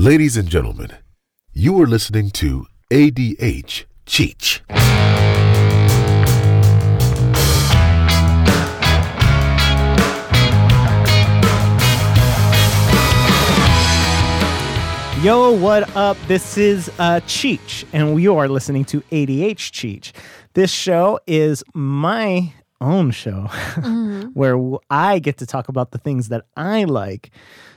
Ladies and gentlemen, you are listening to ADH Cheech. Yo, what up? This is uh, Cheech, and you are listening to ADH Cheech. This show is my own show where I get to talk about the things that I like.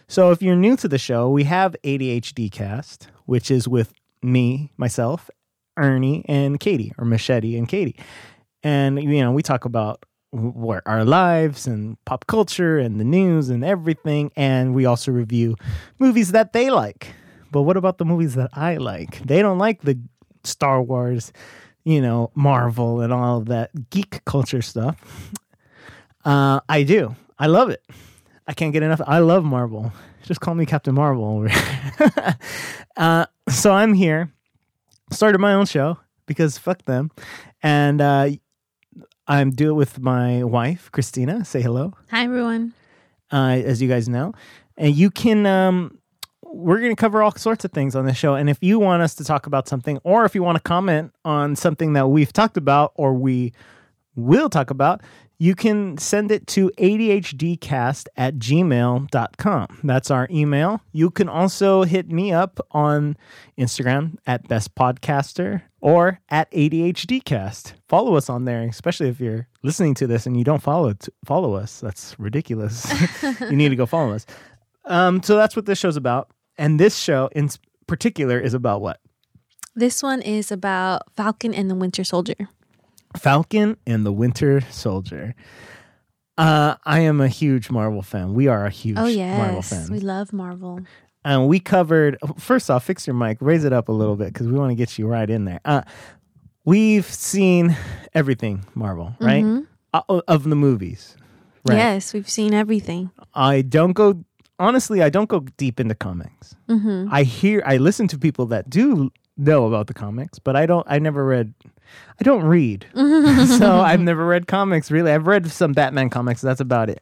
So if you're new to the show, we have ADHD Cast, which is with me, myself, Ernie, and Katie, or Machete and Katie. And, you know, we talk about our lives and pop culture and the news and everything. And we also review movies that they like. But what about the movies that I like? They don't like the Star Wars, you know, Marvel and all of that geek culture stuff. Uh, I do. I love it. I can't get enough. I love Marvel. Just call me Captain Marvel uh, so I'm here. Started my own show because fuck them. And uh, I'm doing it with my wife, Christina. Say hello Hi, everyone. uh, as you guys know. And you can, um, we're going to cover all sorts of things on this show. And if you want us to talk about something, or if you want to comment on something that we've talked about or we will talk about, you can send it to adhdcast at gmail.com. That's our email. You can also hit me up on Instagram at best podcaster or at ADHDcast. Follow us on there, especially if you're listening to this and you don't follow follow us. That's ridiculous. you need to go follow us. Um, so that's what this show's about. And this show in particular is about what? This one is about Falcon and the Winter Soldier. Falcon and the Winter Soldier. Uh, I am a huge Marvel fan. We are a huge Oh, Marvel fan. We love Marvel. and we covered first off fix your mic raise it up a little bit because we want to get you right in there uh, we've seen everything marvel right uh, of the movies right Yes, we've seen everything. i don't go honestly i don't go deep into comics Mm-hmm. i hear i listen to people that do know about the comics but i don't i never read i don't read. So i've never read comics really. I've read some batman comics that's about it.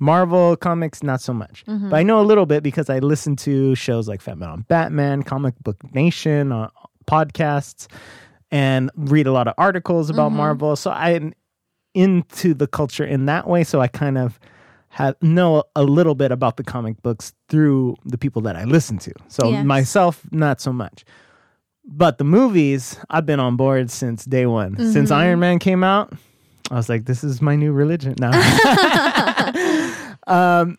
Marvel comics not so much. But i know a little bit because i listen to shows like fat man on batman comic book nation uh, podcasts and read a lot of articles about marvel. So i'm into the culture in that way. So i kind of have know a little bit about the comic books through the people that i listen to. So Yes. myself not so much but the movies i've been on board since day one since iron man came out i was like this is my new religion now um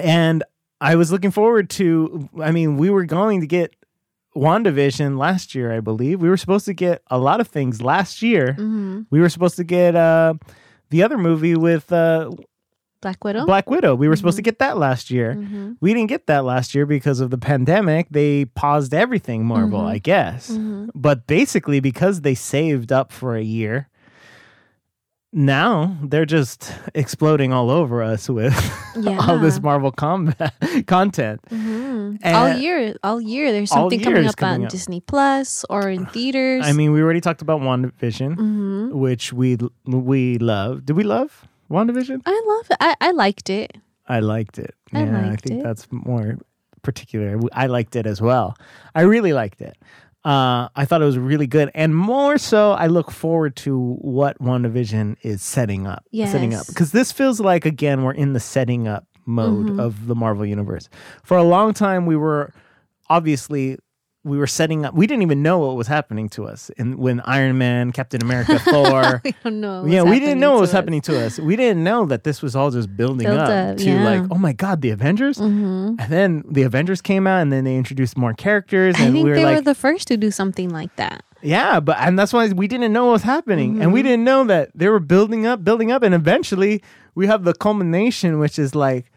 and i was looking forward to i mean we were going to get WandaVision last year, I believe. We were supposed to get a lot of things last year. Mm-hmm. We were supposed to get uh, the other movie with uh, Black Widow. Black Widow. We were supposed to get that last year. Mhm. We didn't get that last year because of the pandemic. They paused everything, Marvel, Mhm. I guess. Mhm. But basically, because they saved up for a year, now they're just exploding all over us with all this Marvel combat content. Mhm. And- all year, all year. There's something coming up coming on up. Disney Plus or in theaters. I mean, we already talked about WandaVision, hmm which we we love. Did we love WandaVision? I love it. I, I liked it. I liked it. I yeah, I think it. that's more particular. I liked it as well. I really liked it. Uh, I thought it was really good, and more so, I look forward to what WandaVision is setting up. setting up because this feels like again we're in the setting up mode Mhm. of the Marvel universe. For a long time, we were obviously we were setting up. We didn't even know what was happening to us, and when Iron Man, Captain America, Thor. we don't know. Yeah, we didn't know what was us. happening to us. We didn't know that this was all just building up, up, to yeah. like, oh my god, the Avengers. Mhm. And then the Avengers came out, and then they introduced more characters, I think we were they like, were the first to do something like that. yeah, but and that's why we didn't know what was happening, and we Mm-hmm. didn't know that they were building up, building up, and eventually we have the culmination, which is like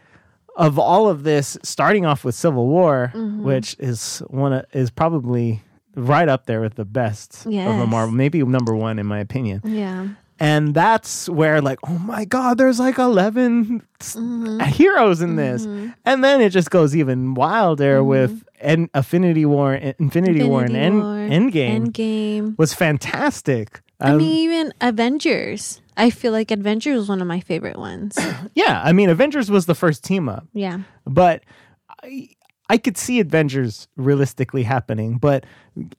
of all of this, starting off with Civil War, Mm-hmm. which is one of, is probably right up there with the best of the Yes. Marvel, maybe number one in my opinion. Yeah. And that's where, like, oh my God, there's like 11 Mm-hmm. heroes in this. And then it just goes even wilder with en- Affinity War, Infinity, War, and Mm-hmm. End- War, Endgame Endgame. was fantastic. I Um, mean, even Avengers. I feel like Avengers was one of my favorite ones. yeah, I mean, Avengers was the first team up, yeah. but I, I could see Avengers realistically happening, but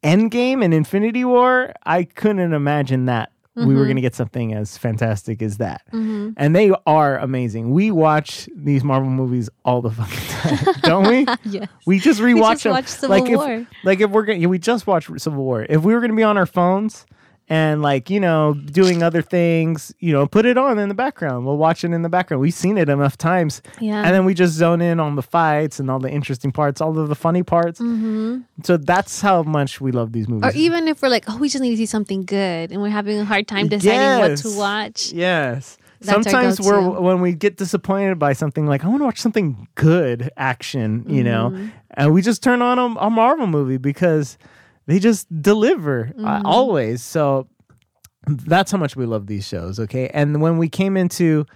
Endgame and Infinity War, I couldn't imagine that we were mm-hmm. going to get something as fantastic as that. Mm-hmm. And they are amazing. We watch these Marvel movies all the fucking time, don't we? Yes. We just rewatch just them. like War. if like if we're gonna we just watched Civil War. If we were gonna be on our phones and like you know doing other things, you know, put it on in the background. We'll watch it in the background. We've seen it enough times, Yeah. and then we just zone in on the fights and all the interesting parts, all of the funny parts. Mm-hmm. So that's how much we love these movies. Or even if we're like, oh, we just need to see something good, and we're having a hard time deciding what to watch. Yes. That's Sometimes we're when we get disappointed by something like I want to watch something good action, you know, Mm-hmm. and we just turn on a, a Marvel movie because they just deliver uh, Mm-hmm. always. So that's how much we love these shows. Okay, and when we came into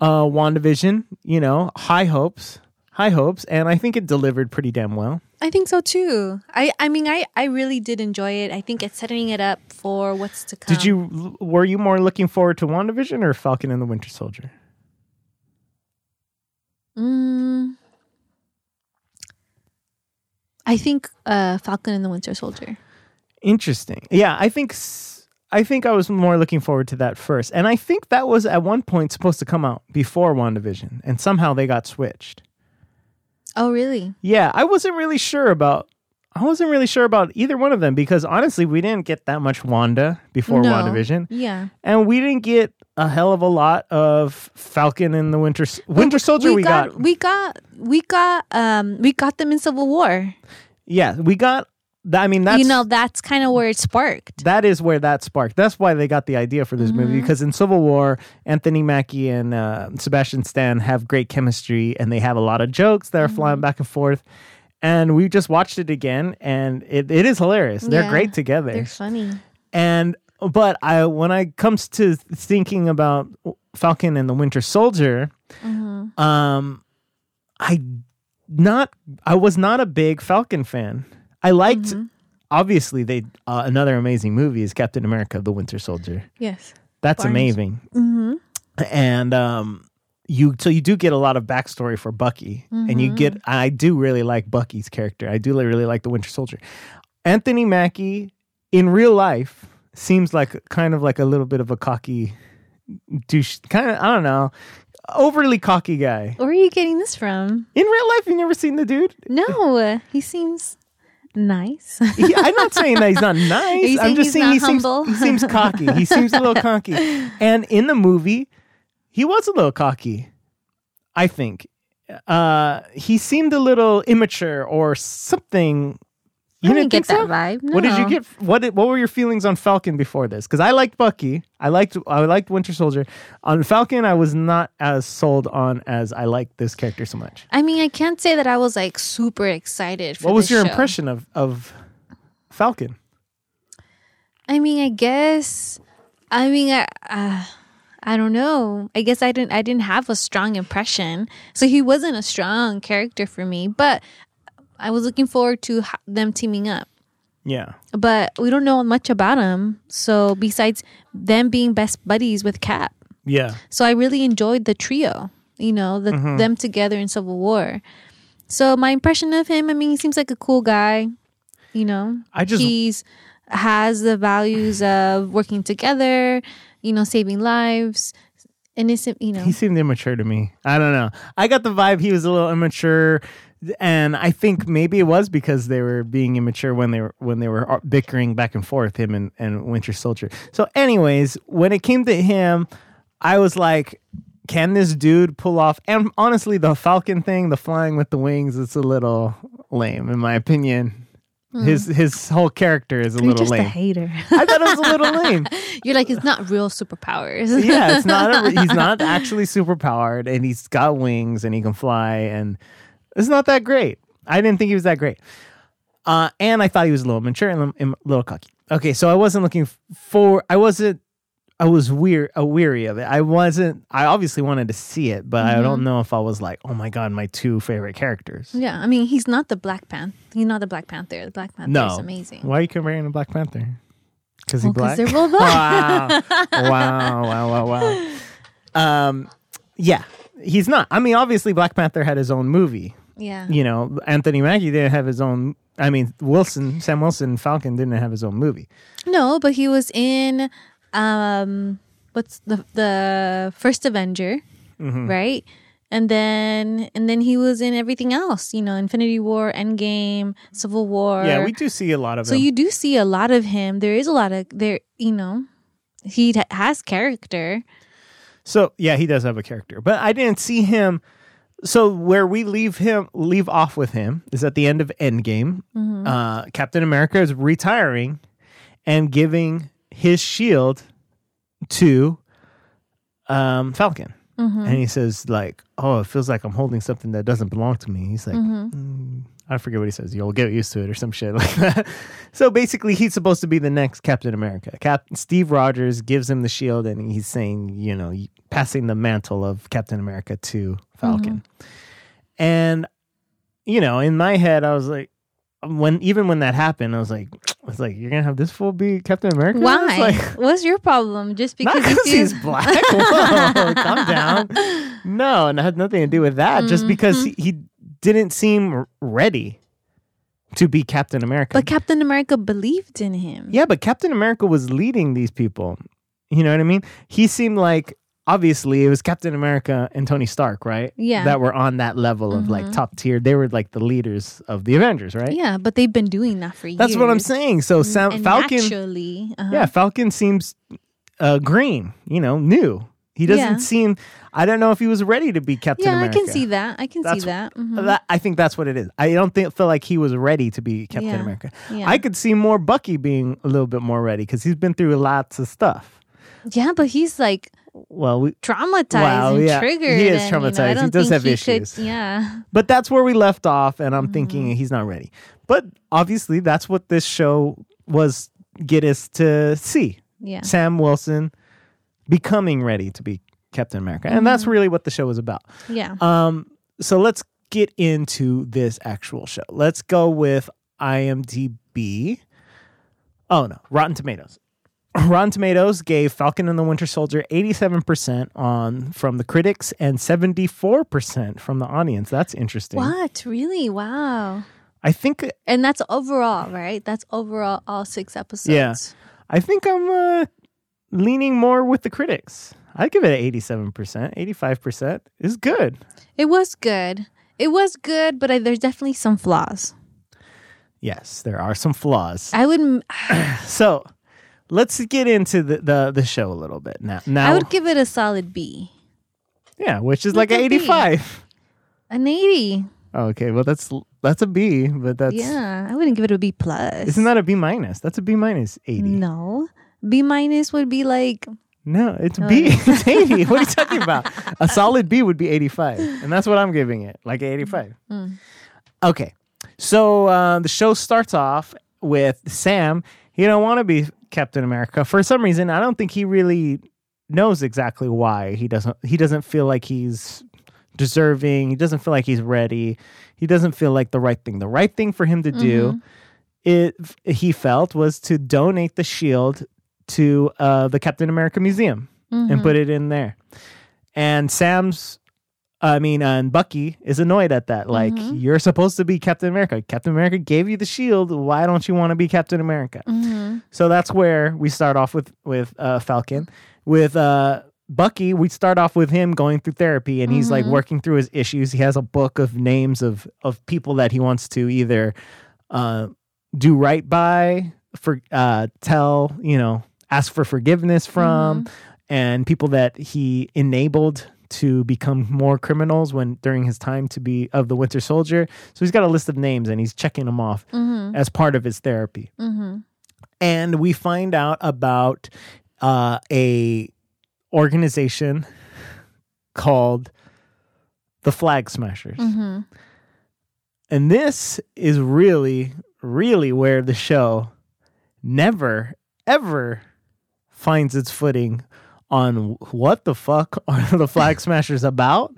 uh, Wandavision, you know, high hopes, high hopes, and I think it delivered pretty damn well. I think so too. I, I mean, I, I really did enjoy it. I think it's setting it up for what's to come. Did you were you more looking forward to Wandavision or Falcon and the Winter Soldier? Mm, I think uh, Falcon and the Winter Soldier. Interesting. Yeah, I think I think I was more looking forward to that first, and I think that was at one point supposed to come out before WandaVision, and somehow they got switched. Oh, really? Yeah, I wasn't really sure about. I wasn't really sure about either one of them because honestly, we didn't get that much Wanda before No. WandaVision, Yeah. and we didn't get a hell of a lot of Falcon and the Winter Winter Soldier. We, got, we got we got um we got them in Civil War. yeah, we got. I mean, that's you know, that's kind of where it sparked. that is where that sparked. That's why they got the idea for this movie because in Civil War, Anthony Mackie and uh, Sebastian Stan have great chemistry and they have a lot of jokes that are flying back and forth. And we just watched it again, and it, it is hilarious. They're Yeah, great together. They're funny. And but I when I comes to thinking about Falcon and the Winter Soldier, um, I not I was not a big Falcon fan. I liked obviously they uh, another amazing movie is Captain America: The Winter Soldier. Yes. That's Barnes. amazing. And um, you so you do get a lot of backstory for Bucky, and you get I do really like Bucky's character. I do really like the Winter Soldier. Anthony Mackie in real life seems like kind of like a little bit of a cocky douche, kind of I don't know, overly cocky guy. Where are you getting this from? In real life, you never seen the dude. No, he seems nice. He- I'm not saying that he's not nice. I'm just saying he seems he seems cocky. He seems a little cocky. And in the movie, he was a little cocky. I think. Uh, he seemed a little immature or something. You I didn't didn't get so? that vibe. What did you get? What did, what were your feelings on Falcon before this? Because I liked Bucky. I liked I liked Winter Soldier. On Falcon, I was not as sold on as I liked this character so much. I mean, I can't say that I was like super excited. For What was your show. impression of of Falcon? I mean, I guess. I mean, I. Uh, I don't know. I guess I didn't. I didn't have a strong impression, so he wasn't a strong character for me. But I was looking forward to them teaming up. Yeah. But we don't know much about him. So besides them being best buddies with Cap, Yeah. so I really enjoyed the trio. You know, the Mm-hmm. them together in Civil War. So my impression of him, I mean, he seems like a cool guy. You know, I just- he's has the values of working together. You know, saving lives, innocent. You know, He seemed immature to me. I don't know. I got the vibe he was a little immature, and I think maybe it was because they were being immature when they were when they were uh, bickering back and forth, him and, and Winter Soldier. So, anyways, when it came to him, I was like, can this dude pull off? And honestly, the Falcon thing, the flying with the wings, it's a little lame in my opinion. Hmm. His his whole character is a you're little just a lame. hater. I thought it was a little lame. You're like it's not real superpowers. yeah, it's not. A, he's not actually super powered, and he's got wings, and he can fly, and it's not that great. I didn't think he was that great. Uh, and I thought he was a little mature and a little cocky. Okay, so I wasn't looking for. I wasn't. I was weird, uh, weary of it. I wasn't. I obviously wanted to see it, but I Mm-hmm. don't know if I was like, oh my god, my two favorite characters. Yeah, I mean, he's not the Black Panther. He's not the Black Panther. The Black Panther No, is amazing. Why are you comparing to Black Panther? Because he Well, black. they're both black. wow, wow, wow, wow, wow. Um, yeah, he's not. I mean, obviously, Black Panther had his own movie, Yeah. You know, Anthony Mackie didn't have his own. I mean, Wilson, Sam Wilson, Falcon didn't have his own movie. No, but he was in um what's the the first Avenger, Mm-hmm. right? And then and then he was in everything else, you know, Infinity War, Endgame, Civil War. yeah, we do see a lot of So him. you do see a lot of him. There is a lot of there, you know. He has character. So yeah, he does have a character, but I didn't see him. So where we leave him, leave off with him, is at the end of Endgame. Uh, Captain America is retiring and giving his shield to um, Falcon, and he says like, "Oh, it feels like I'm holding something that doesn't belong to me." He's like, "Mm, I forget what he says. You'll get used to it or some shit like that. so basically, he's supposed to be the next Captain America. Cap- Steve Rogers gives him the shield, and he's saying, you know, passing the mantle of Captain America to Falcon. Mm-hmm. And you know, in my head, I was like, when even when that happened, I was like, I was like, you're gonna have this fool be Captain America? Why? like, What's your problem? Just not because you because he's black. Whoa, calm down. No, and it had nothing to do with that. Just mm-hmm. because he, he didn't seem ready to be Captain America. But Captain America believed in him. yeah, but Captain America was leading these people. You know what I mean? He seemed like obviously it was Captain America and Tony Stark, right? Yeah. That were on that level of like top tier. They were like the leaders of the Avengers, right? Yeah, but they've been doing that for years. That's what I'm saying. So Sam And Falcon naturally, uh-huh. Yeah, Falcon seems uh, green, you know, new. He doesn't Yeah. seem. I don't know if he was ready to be Captain yeah, America. I can see that. I can That's- see that. Mhm. That- I think that's what it is. I don't think feel like he was ready to be Captain Yeah. America. I could see more Bucky being a little bit more ready because he's been through lots of stuff. Yeah, but he's like Well, we, traumatized Wow, and yeah. triggered. He is and, you know, traumatized. He does have he issues. Could, yeah. but that's where we left off, and I'm Mm-hmm. thinking he's not ready. But obviously, that's what this show was get us to see. Yeah. Sam Wilson becoming ready to be Captain America, and that's really what the show is about. Yeah. Um, so let's get into this actual show. Let's go with IMDb. Oh no, Rotten Tomatoes. Rotten Tomatoes gave Falcon and the Winter Soldier 87% on from the critics and 74% from the audience. That's interesting. What? Really? Wow. I think And that's overall, right? That's overall all six episodes. Yeah. I think I'm uh, leaning more with the critics. I'd give it an 87%. 85% is good. It was good. It was good, but I, there's definitely some flaws. Yes, there are some flaws. I would So let's get into the, the, the show a little bit now. Now, I would give it a solid B. yeah, which is like Like an a B. 85. An 80. Oh, okay, well that's that's a B, but that's yeah. I wouldn't give it a B plus. isn't that a B minus? That's a B minus 80. No. B minus would be like No, it's Oh, B. it's 80. What are you talking about? A solid B would be 85. And that's what I'm giving it, like 85. Mm. Okay. So uh, the show starts off with Sam. He don't want to be Captain America. For some reason, I don't think he really knows exactly why he doesn't he doesn't feel like he's deserving. He doesn't feel like he's ready. He doesn't feel like the right thing. The right thing for him to do it he felt was to donate the shield to uh, the Captain America Museum and put it in there. And Sam's, I mean, uh, and Bucky is annoyed at that. Like, you're supposed to be Captain America. Captain America gave you the shield. Why don't you want to be Captain America? So that's where we start off with with uh, Falcon. With uh, Bucky, we start off with him going through therapy, and he's like working through his issues. He has a book of names of of people that he wants to either uh, do right by, for uh, tell you know, ask for forgiveness from, mm-hmm. and people that he enabled to become more criminals when during his time to be of the Winter Soldier. So he's got a list of names and he's checking them off mm-hmm. as part of his therapy. Mm-hmm. And we find out about uh, a organization called the Flag Smashers. And this is really, really where the show never, ever finds its footing on what the fuck are the Flag Smashers about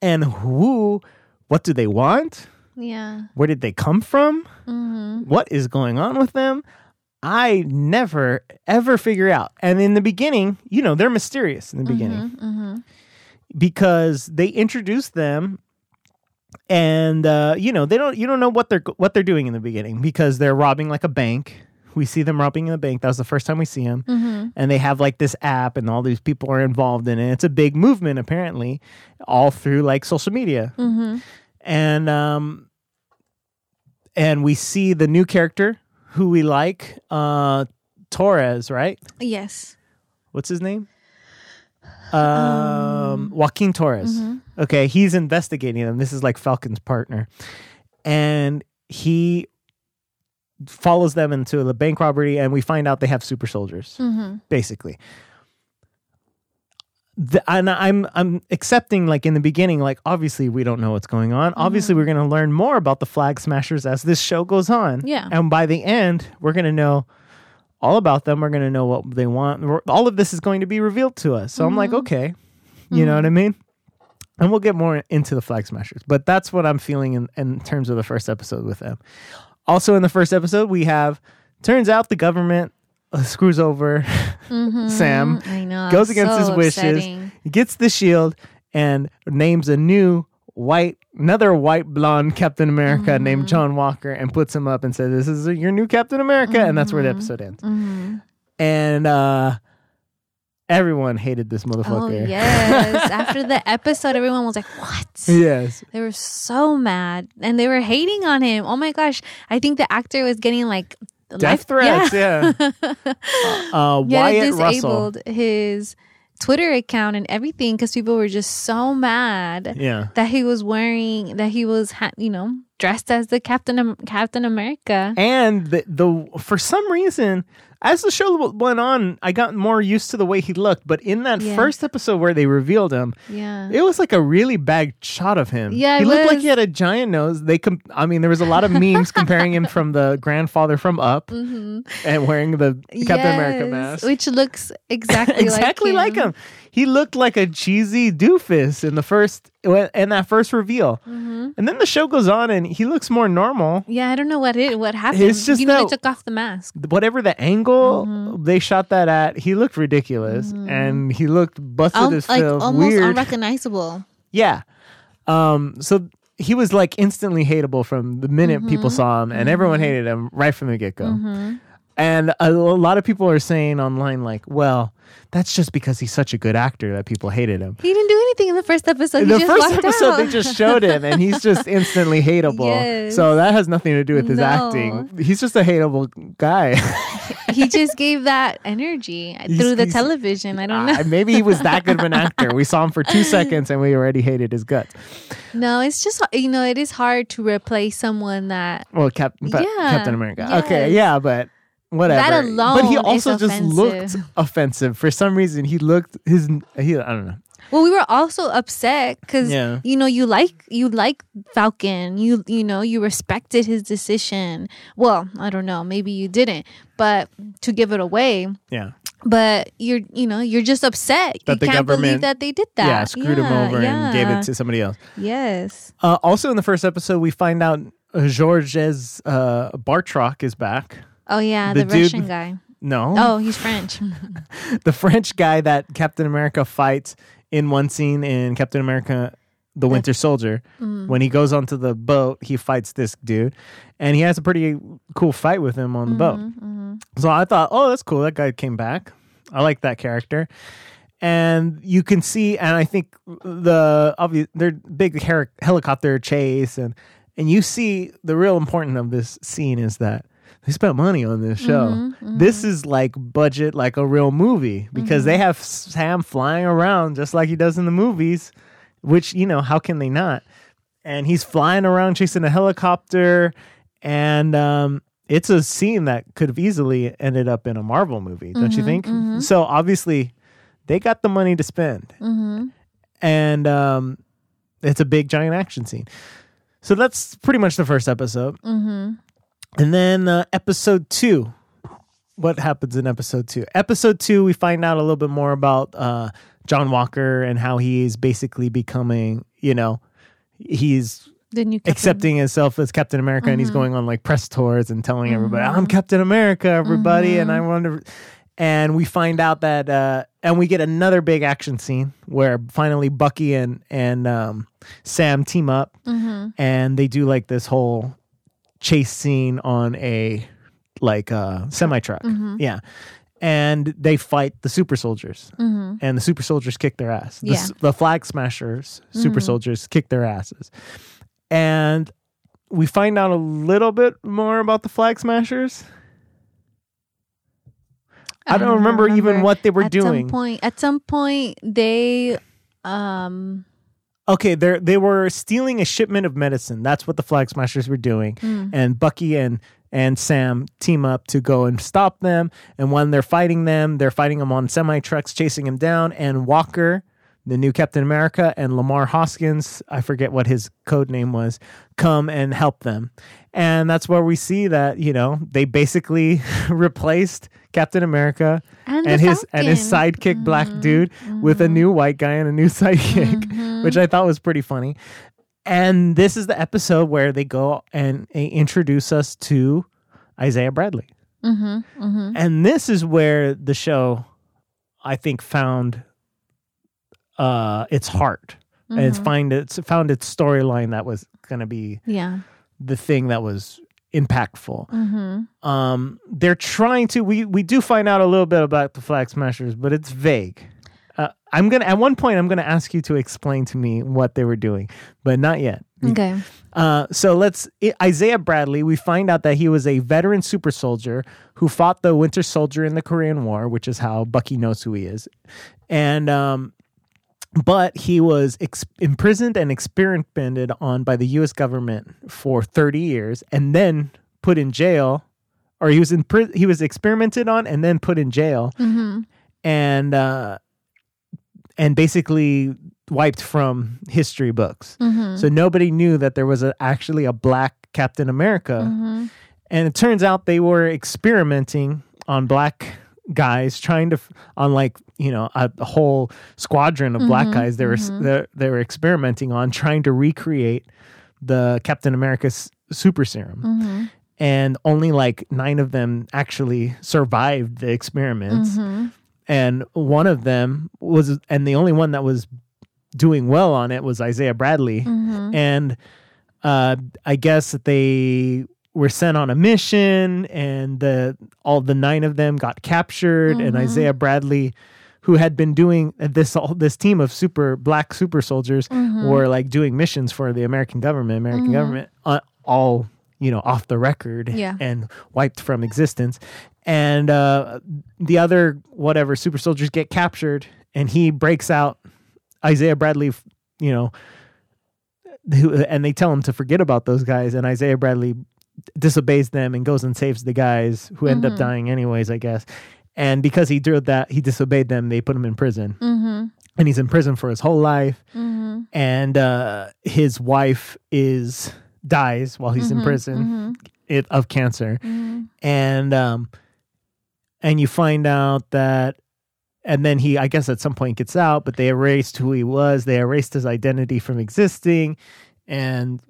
and who, what do they want? yeah. Where did they come from? Mm-hmm. What is going on with them? I never ever figure out. And in the beginning, you know, they're mysterious in the beginning Mm-hmm. because they introduce them and uh, you know they don't you don't know what they're what they're doing in the beginning because they're robbing like a bank. We see them robbing in the bank. That was the first time we see them, and they have like this app, and all these people are involved in it. It's a big movement apparently, all through like social media, and um, and we see the new character who we like, uh, Torres, right? Yes. What's his name? Um, Joaquin Torres. Okay, he's investigating them. This is like Falcon's partner, and he follows them into the bank robbery, and we find out they have super soldiers, mm-hmm. basically. The, and I'm I'm accepting like in the beginning, like obviously we don't know what's going on. Mm-hmm. Obviously, we're gonna learn more about the Flag Smashers as this show goes on. Yeah. and by the end, we're gonna know all about them. We're going to know what they want. We're- All of this is going to be revealed to us. So I'm like, mm-hmm. okay, you know what I mean? And we'll get more into the Flag Smashers. But that's what I'm feeling in, in terms of the first episode with them. Also, in the first episode, we have turns out the government uh, screws over Sam, I know. goes against his so wishes, upsetting. gets the shield, and names a new white, another white blonde Captain America Mm-hmm. named John Walker, and puts him up and says, "This is your new Captain America," and that's Mm-hmm. where the episode ends. And uh, everyone hated this motherfucker. Oh yes! After the episode, everyone was like, "What?" yes. They were so mad, and they were hating on him. Oh my gosh! I think the actor was getting like Death life- threats. Yeah. uh, Yeah, Wyatt they Russell. disabled his Twitter account and everything because people were just so mad Yeah. that he was wearing that he was ha- you know dressed as the Captain Am- Captain America. And the, the for some reason, as the show went on, I got more used to the way he looked. But in that Yeah. first episode where they revealed him, Yeah. it was like a really bad shot of him. Yeah, he looked like he had a giant nose. They, com- I mean, there was a lot of memes comparing him from the grandfather from Up and wearing the Captain America Mm-hmm. Mask. which looks exactly exactly like him. He looked like a cheesy doofus in the first in that first reveal, Mm-hmm. and then the show goes on and he looks more normal. Yeah, I don't know what it what happened. It's just you know, that- they took off the mask. Whatever the angle Mm-hmm. they shot that at, he looked ridiculous and he looked busted Al- as like filth, almost weird. unrecognizable. Yeah. Um. So he was like instantly hateable from the minute Mm-hmm. people saw him, and everyone hated him right from the get go. And a, a lot of people are saying online, like, "Well, that's just because he's such a good actor that people hated him." He didn't do anything in the first episode. In the first episode, out. they just showed him, and he's just instantly hateable. Yes. So that has nothing to do with his No. acting. He's just a hateable guy. he just gave that energy through the television. I don't know. Uh, maybe he was that good of an actor. We saw him for two seconds, and we already hated his guts. No, it's just you know it is hard to replace someone that Well, Cap- Yeah, Captain America. Okay, yeah, but whatever. That but he also just looked offensive. offensive for some reason. He looked his. He, I don't know. Well, we were also upset because Yeah. you know you like you like Falcon. You you know you respected his decision. Well, I don't know, maybe you didn't, but to give it away. Yeah, But you're you know you're just upset. That you the can't believe government- that they did that. yeah, screwed him Yeah, over and gave it to somebody else. Yes. Uh, also, in the first episode, we find out uh, Georges uh, Batroc is back. Oh yeah, The the, dude- Russian guy. No, Oh, he's French. the French guy that Captain America fights in one scene in Captain America the Winter Soldier. Mm. When he goes onto the boat, he fights this dude and he has a pretty cool fight with him on the boat. Mm-hmm, So I thought, oh, that's cool. That guy came back. I like that character. And you can see, and I think the obvious, they're big her- helicopter chase, and and you see the real important of this scene is that they spent money on this show. Mm-hmm, This is like budget, like a real movie, because they have Sam flying around just like he does in the movies. Which you know, how can they not? And he's flying around chasing a helicopter, and um, it's a scene that could have easily ended up in a Marvel movie, don't you think? So obviously, they got the money to spend, and um, it's a big giant action scene. So that's pretty much the first episode, mm-hmm. And then uh, episode two. What happens in episode two? Episode two, we find out a little bit more about uh, John Walker and how he's basically becoming, you know, he's the new Captain- accepting himself as Captain America and he's going on like press tours and telling everybody, I'm Captain America, everybody. And I wonder. and we find out that uh, and we get another big action scene where finally Bucky and and um, Sam team up and they do like this whole chase scene on a like uh, semi truck. Yeah. And they fight the super soldiers, and the super soldiers kick their ass. The, Yeah. the flag smashers, super soldiers, kick their asses. And we find out a little bit more about the flag smashers. I don't, remember, even what they were doing. at doing. Some point, at some point, they um Okay, they they were stealing a shipment of medicine. That's what the Flag Smashers were doing. Mm. And Bucky and and Sam team up to go and stop them. And when they're fighting them, they're fighting them on semi trucks, chasing them down. And Walker, the new Captain America, and Lemar Hoskins, I forget what his code name was, come and help them. And that's where we see that you know they basically replaced Captain America And and his and his Falcon. sidekick black mm-hmm. dude with a new white guy and a new sidekick, mm-hmm. which I thought was pretty funny. And this is the episode where they go and uh, introduce us to Isaiah Bradley. Mm-hmm. And this is where the show, I think, found uh, its heart. And it's find it's found its storyline that was going to be yeah. the thing that was impactful. Mm-hmm. Um, they're trying to. We we do find out a little bit about the Flag Smashers, but it's vague. Uh, I'm gonna at one point I'm gonna ask you to explain to me what they were doing, but not yet. Okay. Uh, so let's Isaiah Bradley. We find out that he was a veteran super soldier who fought the Winter Soldier in the Korean War, which is how Bucky knows who he is, and um, but he was ex- imprisoned and experimented on by the U.S. government for 30 years, and then put in jail, or he was in pri- he was experimented on and then put in jail, Mm-hmm. and uh, and basically wiped from history books. Mm-hmm. So nobody knew that there was a, actually a black Captain America. Mm-hmm. And it turns out they were experimenting on black guys, trying to, on like, you know, a, a whole squadron of black guys they were, s they, they were experimenting on, trying to recreate the Captain America s- super serum. Mm-hmm. And only like nine of them actually survived the experiments. Mm-hmm. And one of them was, and the only one that was doing well on it was Isaiah Bradley Mm-hmm. and uh, I guess that they were sent on a mission, and the all the nine of them got captured, and Mm-hmm. Isaiah Bradley, who had been doing this all this team of super black super soldiers, Mm-hmm. were like doing missions for the American government, American government, uh, all you know off the record Yeah. and wiped from existence. And uh, the other whatever super soldiers get captured, and he breaks out Isaiah Bradley, you know, who, and they tell him to forget about those guys, and Isaiah Bradley disobeys them and goes and saves the guys who end up dying anyways, I guess. And because he did that, he disobeyed them. They put him in prison, Mm-hmm. and he's in prison for his whole life. Mm-hmm. And uh, his wife is dies while he's in prison it, of cancer, Mm-hmm. and um, and you find out that and then he i guess at some point gets out but they erased who he was they erased his identity from existing and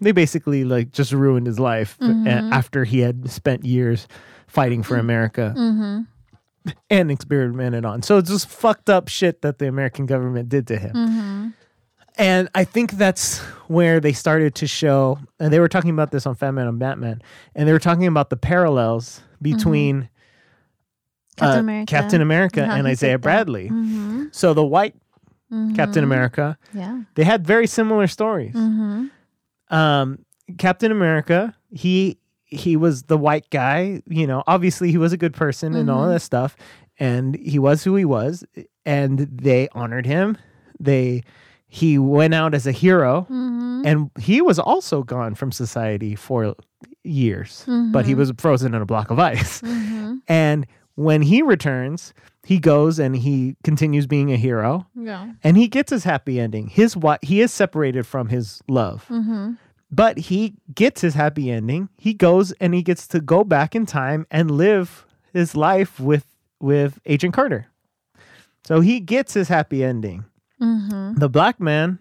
they basically like just ruined his life Mhm. after he had spent years fighting for america Mm-hmm. and experimented on so it's just fucked up shit that the american government did to him Mm-hmm. and I think that's where they started to show, and they were talking about this on Fat Man and Batman, and they were talking about the parallels between Captain uh, America. Captain America and Isaiah. Bradley. Mm-hmm. So the white Mm-hmm. Captain America, Yeah. they had very similar stories. Mm-hmm. Um, Captain America, he he was the white guy. You know, obviously he was a good person and all Mhm. that stuff, and he was who he was, and they honored him. They he went out as a hero. Mm-hmm. and he was also gone from society for years but he Mhm. was frozen in a block of ice Mm-hmm. and when he returns he goes and he continues being a hero Yeah. and he gets his happy ending his what he is separated from his love Mm-hmm. but he gets his happy ending he goes and he gets to go back in time and live his life with with agent carter so he gets his happy ending Mm-hmm. the black man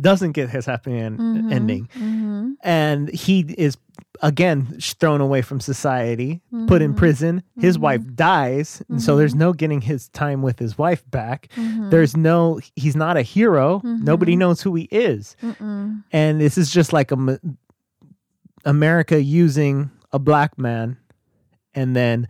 doesn't get his happy en- ending Mm-hmm. and he is again thrown away from society, put in mm-hmm. prison. His mm-hmm. wife dies, and so there's mm-hmm. no getting his time with his wife back. There's no he's not a hero. Nobody knows who he is. And this is just like a America using a black man and then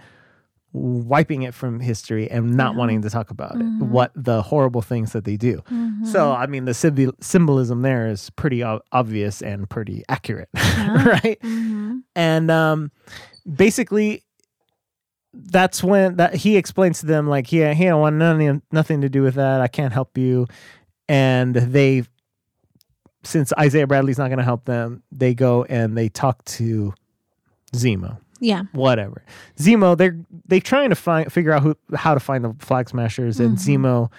wiping it from history and not wanting to talk about it. Mm-hmm. What the horrible things that they do. So, mm-hmm. I mean, the symbol- symbolism there is pretty obvious and pretty accurate, right? Mm-hmm. And um, basically, that's when that he explains to them like, yeah, he don't want nothing, nothing to do with that. I can't help you. And they, since Isaiah Bradley's not going to help them, they go and they talk to Zemo Yeah. whatever. Zemo, they're they trying to find figure out who how to find the flag smashers, and Zemo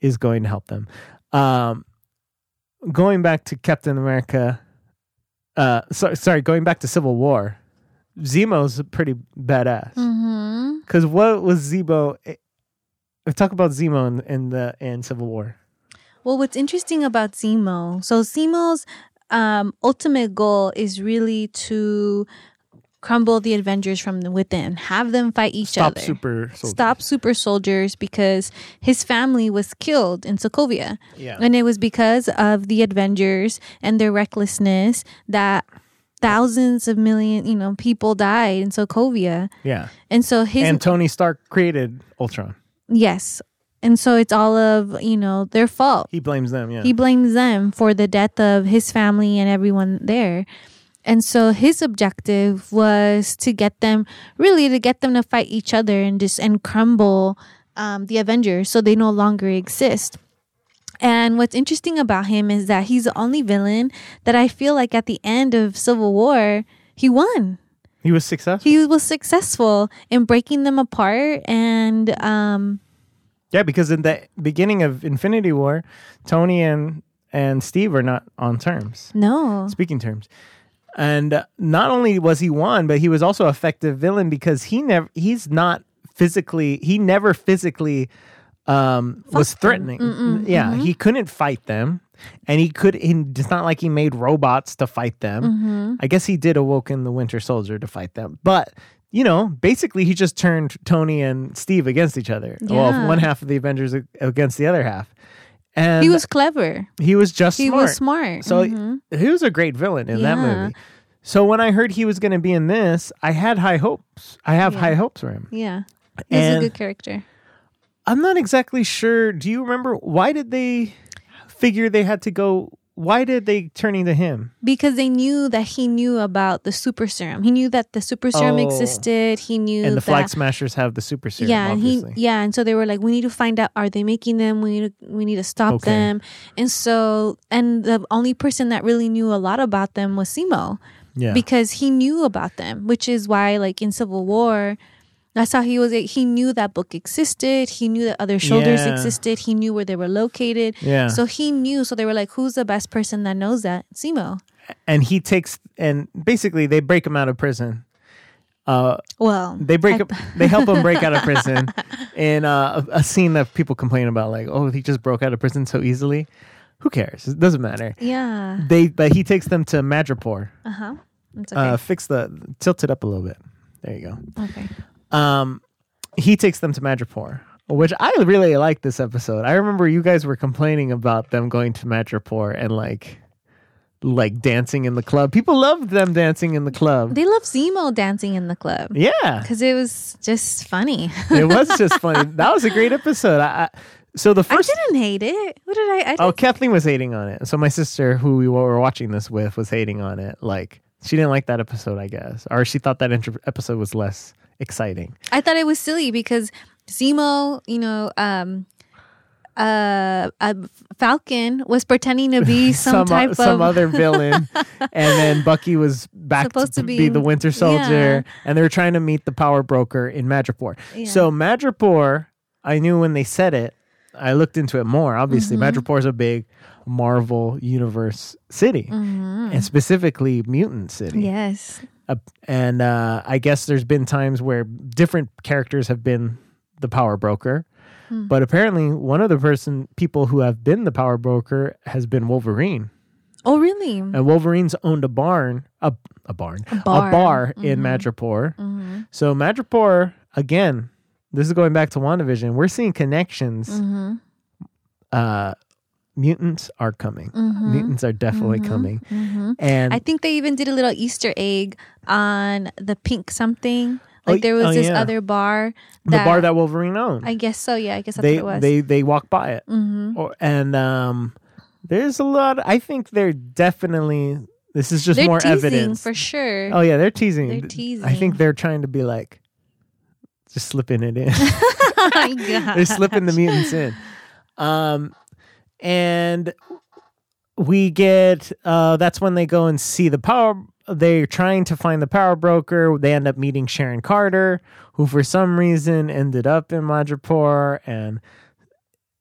is going to help them. Um, going back to Captain America, uh, so, sorry, going back to Civil War, Zemo's pretty badass. Mm-hmm. Because what was Zemo? eh, Talk about Zemo in, in the in Civil War. Well, what's interesting about Zemo, so Zemo's um, ultimate goal is really to crumble the Avengers from within, have them fight each other. Stop other. super soldiers. Stop super soldiers because his family was killed in Sokovia. Yeah. And it was because of the Avengers and their recklessness that thousands of million, you know, people died in Sokovia. Yeah. And so his And Tony Stark created Ultron. yes. And so it's all of, you know, their fault. He blames them. Yeah. He blames them for the death of his family and everyone there. And so his objective was to get them, really, to get them to fight each other and just and crumble um, the Avengers so they no longer exist. And what's interesting about him is that he's the only villain that I feel like at the end of Civil War, he won. he was successful. He was successful in breaking them apart and um, Yeah, because in the beginning of Infinity War, Tony and and Steve are not on terms, no. speaking terms. And not only was he one, but he was also effective villain because he never he's not physically he never physically um was threatening. Mm-hmm. Yeah, he couldn't fight them. And he could he, it's not like he made robots to fight them. I guess he did awoken the Winter Soldier to fight them. But you know, basically he just turned Tony and Steve against each other. Well, one half of the Avengers against the other half. And He was clever. he was just He smart. was smart. So Mhm. he was a great villain in that movie. So when I heard he was going to be in this, I had high hopes. I have Yeah. high hopes for him. Yeah. He's And- a good character. I'm not exactly sure. Do you remember why did they figure they had to go? Why did they turn into him? Because they knew that he knew about the super serum. He knew that the super serum Oh. existed. He knew that And the that Flag Smashers have the super serum. yeah, and he yeah, and so they were like, we need to find out are they making them? We need to we need to stop Okay. them. And so and the only person that really knew a lot about them was Zemo yeah. because he knew about them, which is why like in Civil War. That's how he was. He knew that book existed. He knew that other shoulders Yeah. existed. He knew where they were located. yeah. So he knew. So they were like, "Who's the best person that knows that?" Zemo. and he takes and basically they break him out of prison. Uh, Well, they break I- up, they help him break out of prison in uh, a, a scene that people complain about, like, oh, he just broke out of prison so easily. Who cares? It doesn't matter. Yeah. They but he takes them to Madripoor. Uh huh. It's okay. Uh, fix the tilt it up a little bit. There you go. okay. Um, he takes them to Madripoor, which I really like this episode. I remember you guys were complaining about them going to Madripoor and like like dancing in the club. People loved them dancing in the club. They love Zemo dancing in the club yeah, because it was just funny. it was just funny. That was a great episode. I, I, so the first I didn't hate it. What did I? I Oh, Kathleen was hating on it. So my sister, who we were watching this with, was hating on it. Like she didn't like that episode, I guess, or she thought that intro- episode was less exciting. I thought it was silly because Zemo, you know, um, uh, uh, Falcon was pretending to be some, o- type some of other villain, and then Bucky was back Supposed to, to be, be- the Winter Soldier, yeah. and they were trying to meet the Power Broker in Madripoor. Yeah. So Madripoor, I knew when they said it. I looked into it more. Obviously, Mm-hmm. Madripoor is a big Marvel universe city, and specifically mutant city. Mm-hmm. yes. Uh, and uh, I guess there's been times where different characters have been the power broker, but apparently one of the person people who have been the power broker has been Wolverine. Oh, really? And Wolverines owned a barn, a, a barn, a bar. bar, in Madripoor. Mm-hmm. So Madripoor, again, this is going back to WandaVision. We're seeing connections. Mm-hmm. Uh, mutants are coming. Mutants are definitely coming. Mm-hmm. And I think they even did a little Easter egg on the pink something. Like Oh, there was oh, this yeah. other bar. the bar that Wolverine owned. I guess so. Yeah, I guess that's they what it was. they they walk by it. mm-hmm. Or, and um, there's a lot. I think they're definitely. This is just They're more teasing evidence. for sure. Oh yeah, they're teasing. They're teasing. I think they're trying to be like, just slipping it in. oh my god. they're slipping the mutants in. Um, and we get. Uh, that's when they go and see the power. They're trying to find the power broker. They end up meeting Sharon Carter, who for some reason ended up in Madripoor, and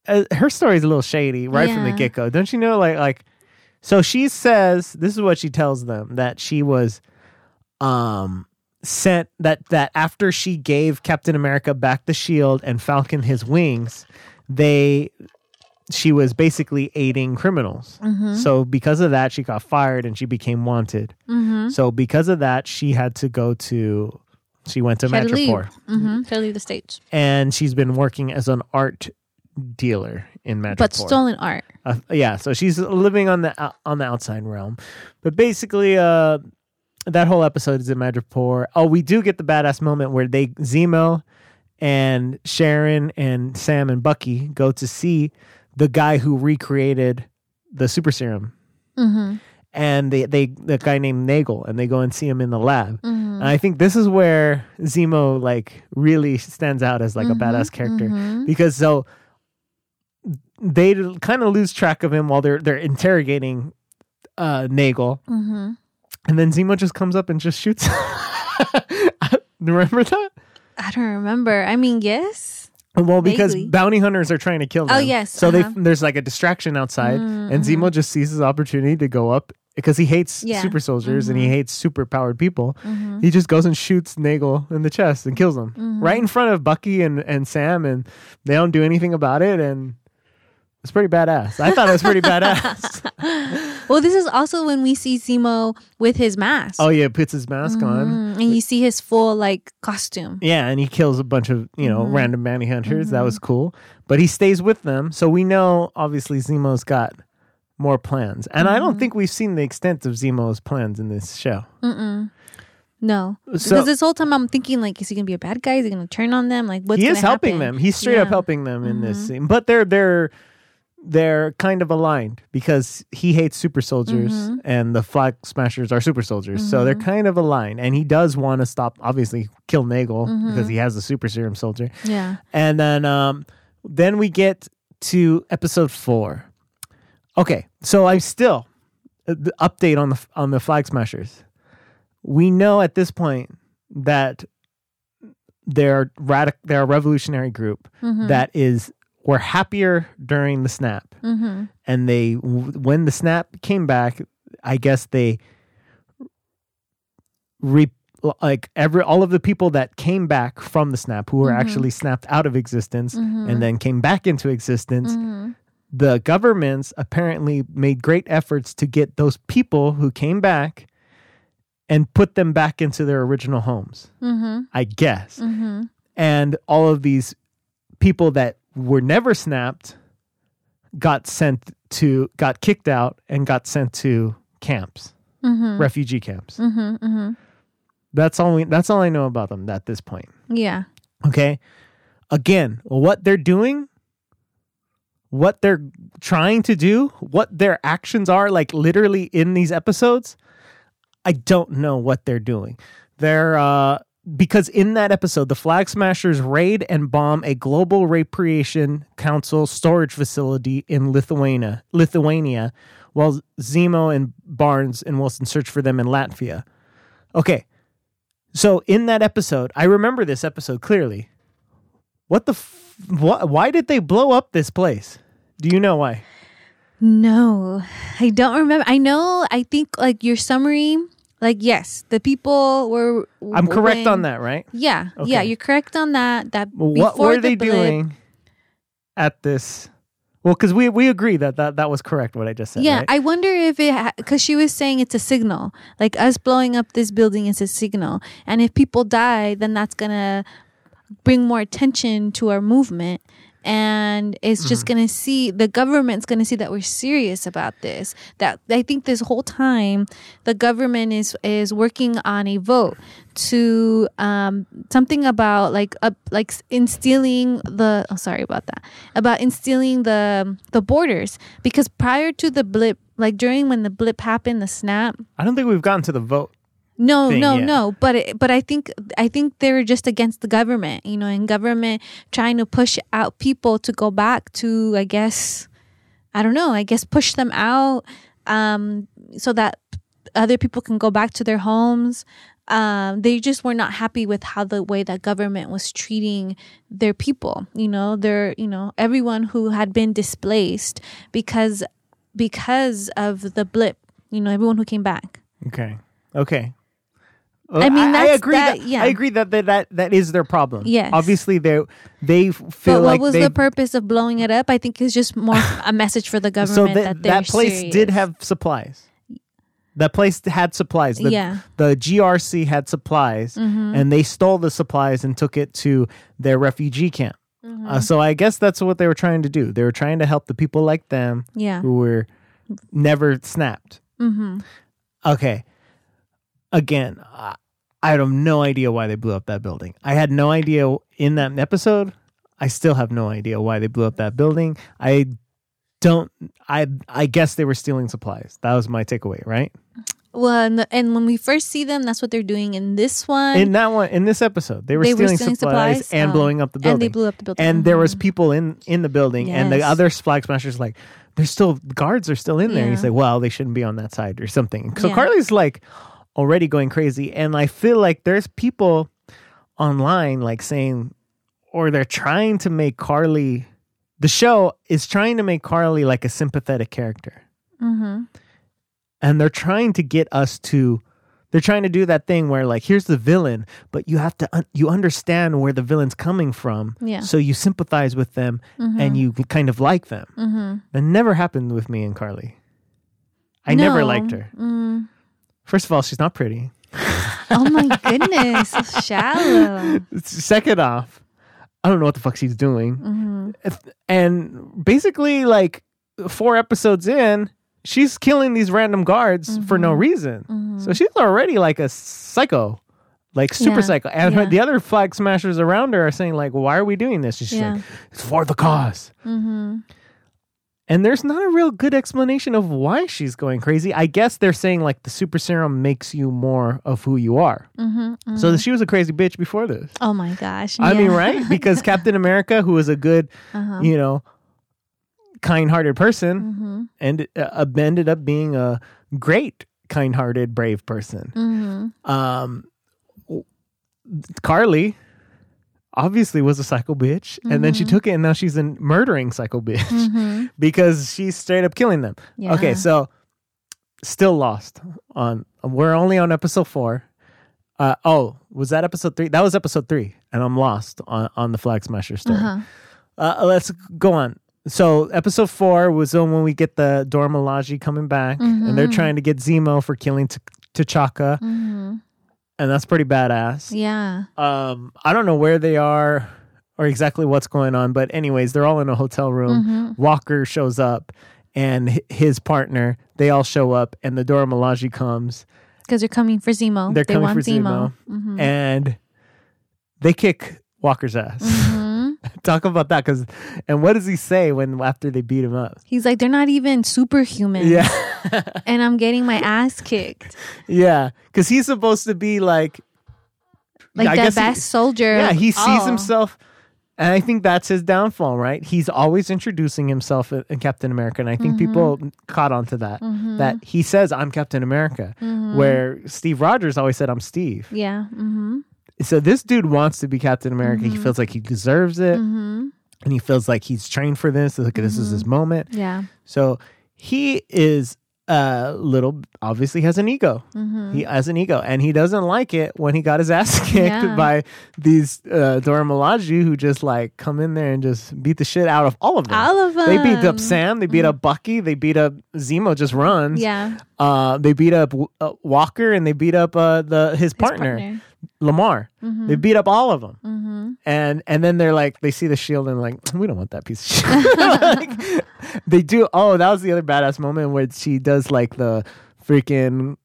uh, her story is a little shady right from the get go. Don't you know? Like, like, so she says this is what she tells them that she was, um, sent that that after she gave Captain America back the shield and Falcon his wings, they she was basically aiding criminals. Mm-hmm. So because of that, she got fired and she became wanted. Mm-hmm. So because of that, she had to go to she went to Had to leave. Madripoor Mm-hmm. To leave the stage, and she's been working as an art dealer in Madripoor. but stolen art. Uh, yeah, so she's living on the ou- on the outside realm, but basically, uh, that whole episode is in Madripoor. Oh, we do get the badass moment where they Zemo and Sharon and Sam and Bucky go to see the guy who recreated the super serum, Mm-hmm. and they they the guy named Nagel, and they go and see him in the lab. Mm-hmm. And I think this is where Zemo like really stands out as like a badass character mhm. because so they kind of lose track of him while they're they're interrogating uh Nagel, Mm-hmm. and then Zemo just comes up and just shoots. Remember that? I don't remember. I mean, yes. Well, because Vaguely. bounty hunters are trying to kill them. Oh, yes, So uh-huh. they there's like a distraction outside, Mm, and Zemo just sees his opportunity to go up because he hates Yeah. super soldiers and he hates super powered people. Mm-hmm. He just goes and shoots Nagel in the chest and kills him Mm-hmm. right in front of Bucky and, and Sam, and they don't do anything about it. And it's pretty badass. I thought it was pretty badass. Well, this is also when we see Zemo with his mask. Oh yeah, puts his mask on. Mm, and you see his full like costume. Yeah, and he kills a bunch of you know Mm-hmm. random bounty hunters. That was cool. But he stays with them, so we know obviously Zemo's got more plans. And I Mm-hmm. don't think we've seen the extent of Zemo's plans in this show. Mm-mm. No, So- because this whole time I'm thinking like, is he gonna be a bad guy? Is he gonna turn on them? Like, what's he is helping happen? them. He's straight up helping them in this scene. But they're they're they're kind of aligned because he hates super soldiers Mm-hmm. and the flag smashers are super soldiers. So they're kind of aligned. And he does want to stop obviously kill Nagel Mm-hmm. because he has the super serum soldier. Yeah. And then um then we get to episode 4. Okay, so I'm still uh, the update on the on the flag smashers. We know at this point that they're radic- they're a revolutionary group that is were happier during the snap Mm-hmm. and they when the snap came back i guess they re like every all of the people that came back from the snap who were actually snapped out of existence and then came back into existence Mm-hmm. the governments apparently made great efforts to get those people who came back and put them back into their original homes Mm-hmm. i guess Mm-hmm. and all of these people that were never snapped got sent to got kicked out and got sent to camps Mm-hmm. refugee camps Mm-hmm. Mm-hmm. that's all we that's all i know about them at this point Yeah. okay again what they're doing what they're trying to do what their actions are like literally in these episodes i don't know what they're doing they're uh because in that episode the flag smashers raid and bomb a global repatriation council storage facility in lithuania lithuania while zemo and barnes and wilson search for them in latvia okay so in that episode, I remember this episode clearly. What the f- wh- why did they blow up this place? Do you know why? No, I don't remember. I know. I think like your summary. Like yes, the people were. I'm correct when- on that, right? Yeah, Okay. yeah, you're correct on that. That what were the they blip- doing at this? Well, because we we agree that, that that was correct what I just said. Yeah, right? I wonder if it because she was saying it's a signal, like us blowing up this building is a signal, and if people die, then that's gonna bring more attention to our movement, and it's Mm-hmm. just gonna see the government's gonna see that we're serious about this. That I think this whole time the government is is working on a vote to um something about like uh, like instilling the oh sorry about that about instilling the the borders because prior to the blip like during when the blip happened the snap I don't think we've gotten to the vote. No thing no no but it, but i think i think they're just against the government you know and government trying to push out people to go back to i guess i don't know i guess push them out um so that other people can go back to their homes um, they just were not happy with how the way that government was treating their people you know their you know everyone who had been displaced because because of the blip you know everyone who came back Okay. Okay. I mean, I, that's- agree that- that, yeah. I agree that, that that that is their problem. Yes. Obviously, they they feel But what like was the purpose of blowing it up? I think it's just more a message for the so government that that that place did have supplies. That place had supplies. The, Yeah. Mm-hmm. the GRC had supplies, and they stole the supplies and took it to their refugee camp. Mm-hmm. Uh, so I guess that's what they were trying to do. They were trying to help the people like them Yeah. who were never snapped. Mm-hmm. Okay. Again, I, I have no idea why they blew up that building. I had no idea in that episode. I still have no idea why they blew up that building. I don't. I I guess they were stealing supplies. That was my takeaway, right? Well, and, the, and when we first see them, that's what they're doing in this one. In that one, in this episode, they were, They were stealing, stealing supplies, supplies? and Oh. blowing up the building. and they blew up the building. And there was Mhm. people in in the building, and the other flag smashers like, there's still guards are still in there. and He's like, well, they shouldn't be on that side or something. So Yeah. Carly's like already going crazy, and I feel like there's people online like saying, or they're trying to make Carly. The show is trying to make Carly like a sympathetic character Mhm. and they're trying to get us to they're trying to do that thing where like here's the villain but you have to un- you understand where the villain's coming from Yeah. so you sympathize with them and you kind of like them Mhm. that never happened with me and carly i never liked her Mm. First of all she's not pretty Oh my goodness, so shallow. second off i don't know what the fuck she's doing Mhm. and basically like four episodes in she's killing these random guards for no reason so she's already like a psycho like super Mm-hmm. Yeah, psycho and her, yeah. the other flag smashers around her are saying like why are we doing this she's Yeah. like it's for the cause Mhm. And there's not a real good explanation of why she's going crazy i guess they're saying like the super serum makes you more of who you are Mhm. Mhm. so she was a crazy bitch before this Oh my gosh. I mean, right? Because Captain America, who was a good, Uh-huh. you know, kind-hearted person, Mhm. and uh, ended up being a great, kind-hearted, brave person. Mhm. Um, Carly obviously was a psycho bitch, and then she Mm-hmm. took it, and now she's a murdering psycho bitch Mhm. because she's straight up killing them. Okay, so still lost on. We're only on episode four. Uh, oh, was that episode three? That was episode three, and I'm lost on on the Flag Smasher story. Uh-huh. Uh, let's go on. So episode four was when we get the Dora Milaje coming back, and they're Mhm. trying to get Zemo for killing T- T'Chaka, Mhm. And that's pretty badass. Yeah. Um, I don't know where they are or exactly what's going on, but anyways, they're all in a hotel room. Mhm. Walker shows up, and his partner. They all show up, and the Dora Milaje comes, Because they're coming for Zemo. They're they coming want for Zemo. Mhm. and they kick Walker's ass. Mhm. Talk about that, because and what does he say when after they beat him up? He's like, they're not even superhuman. Yeah. And I'm getting my ass kicked. Yeah, because he's supposed to be like, Like I the guess he- best soldier. yeah, he sees all. himself, and I think that's his downfall, right? He's always introducing himself in in Captain America, and I think Mm-hmm. people caught on to that. Mm-hmm. That he says, "I'm Captain America," mm-hmm. where Steve Rogers always said, "I'm Steve." Yeah. Mm-hmm. Mm-hmm. So this dude wants to be Captain America. He feels like he deserves it, Mm-hmm. and he feels like he's trained for this. Like this is his moment. Yeah. So he is a little obviously has an ego. He has an ego, and he doesn't like it when he got his ass kicked Yeah. by these uh, Dora Milaje who just like come in there and just beat the shit out of all of them. All of them. They beat up. Sam. They beat up Bucky. They beat up Zemo. Just runs. Yeah. Uh, they beat up uh, Walker and they beat up uh, the his, His partner, partner. Lemar. Mm-hmm. They beat up all of them. And and then they're like, they see the shield and like, we don't want that piece of shit. Like, they do. Oh, that was the other badass moment where she does like the freaking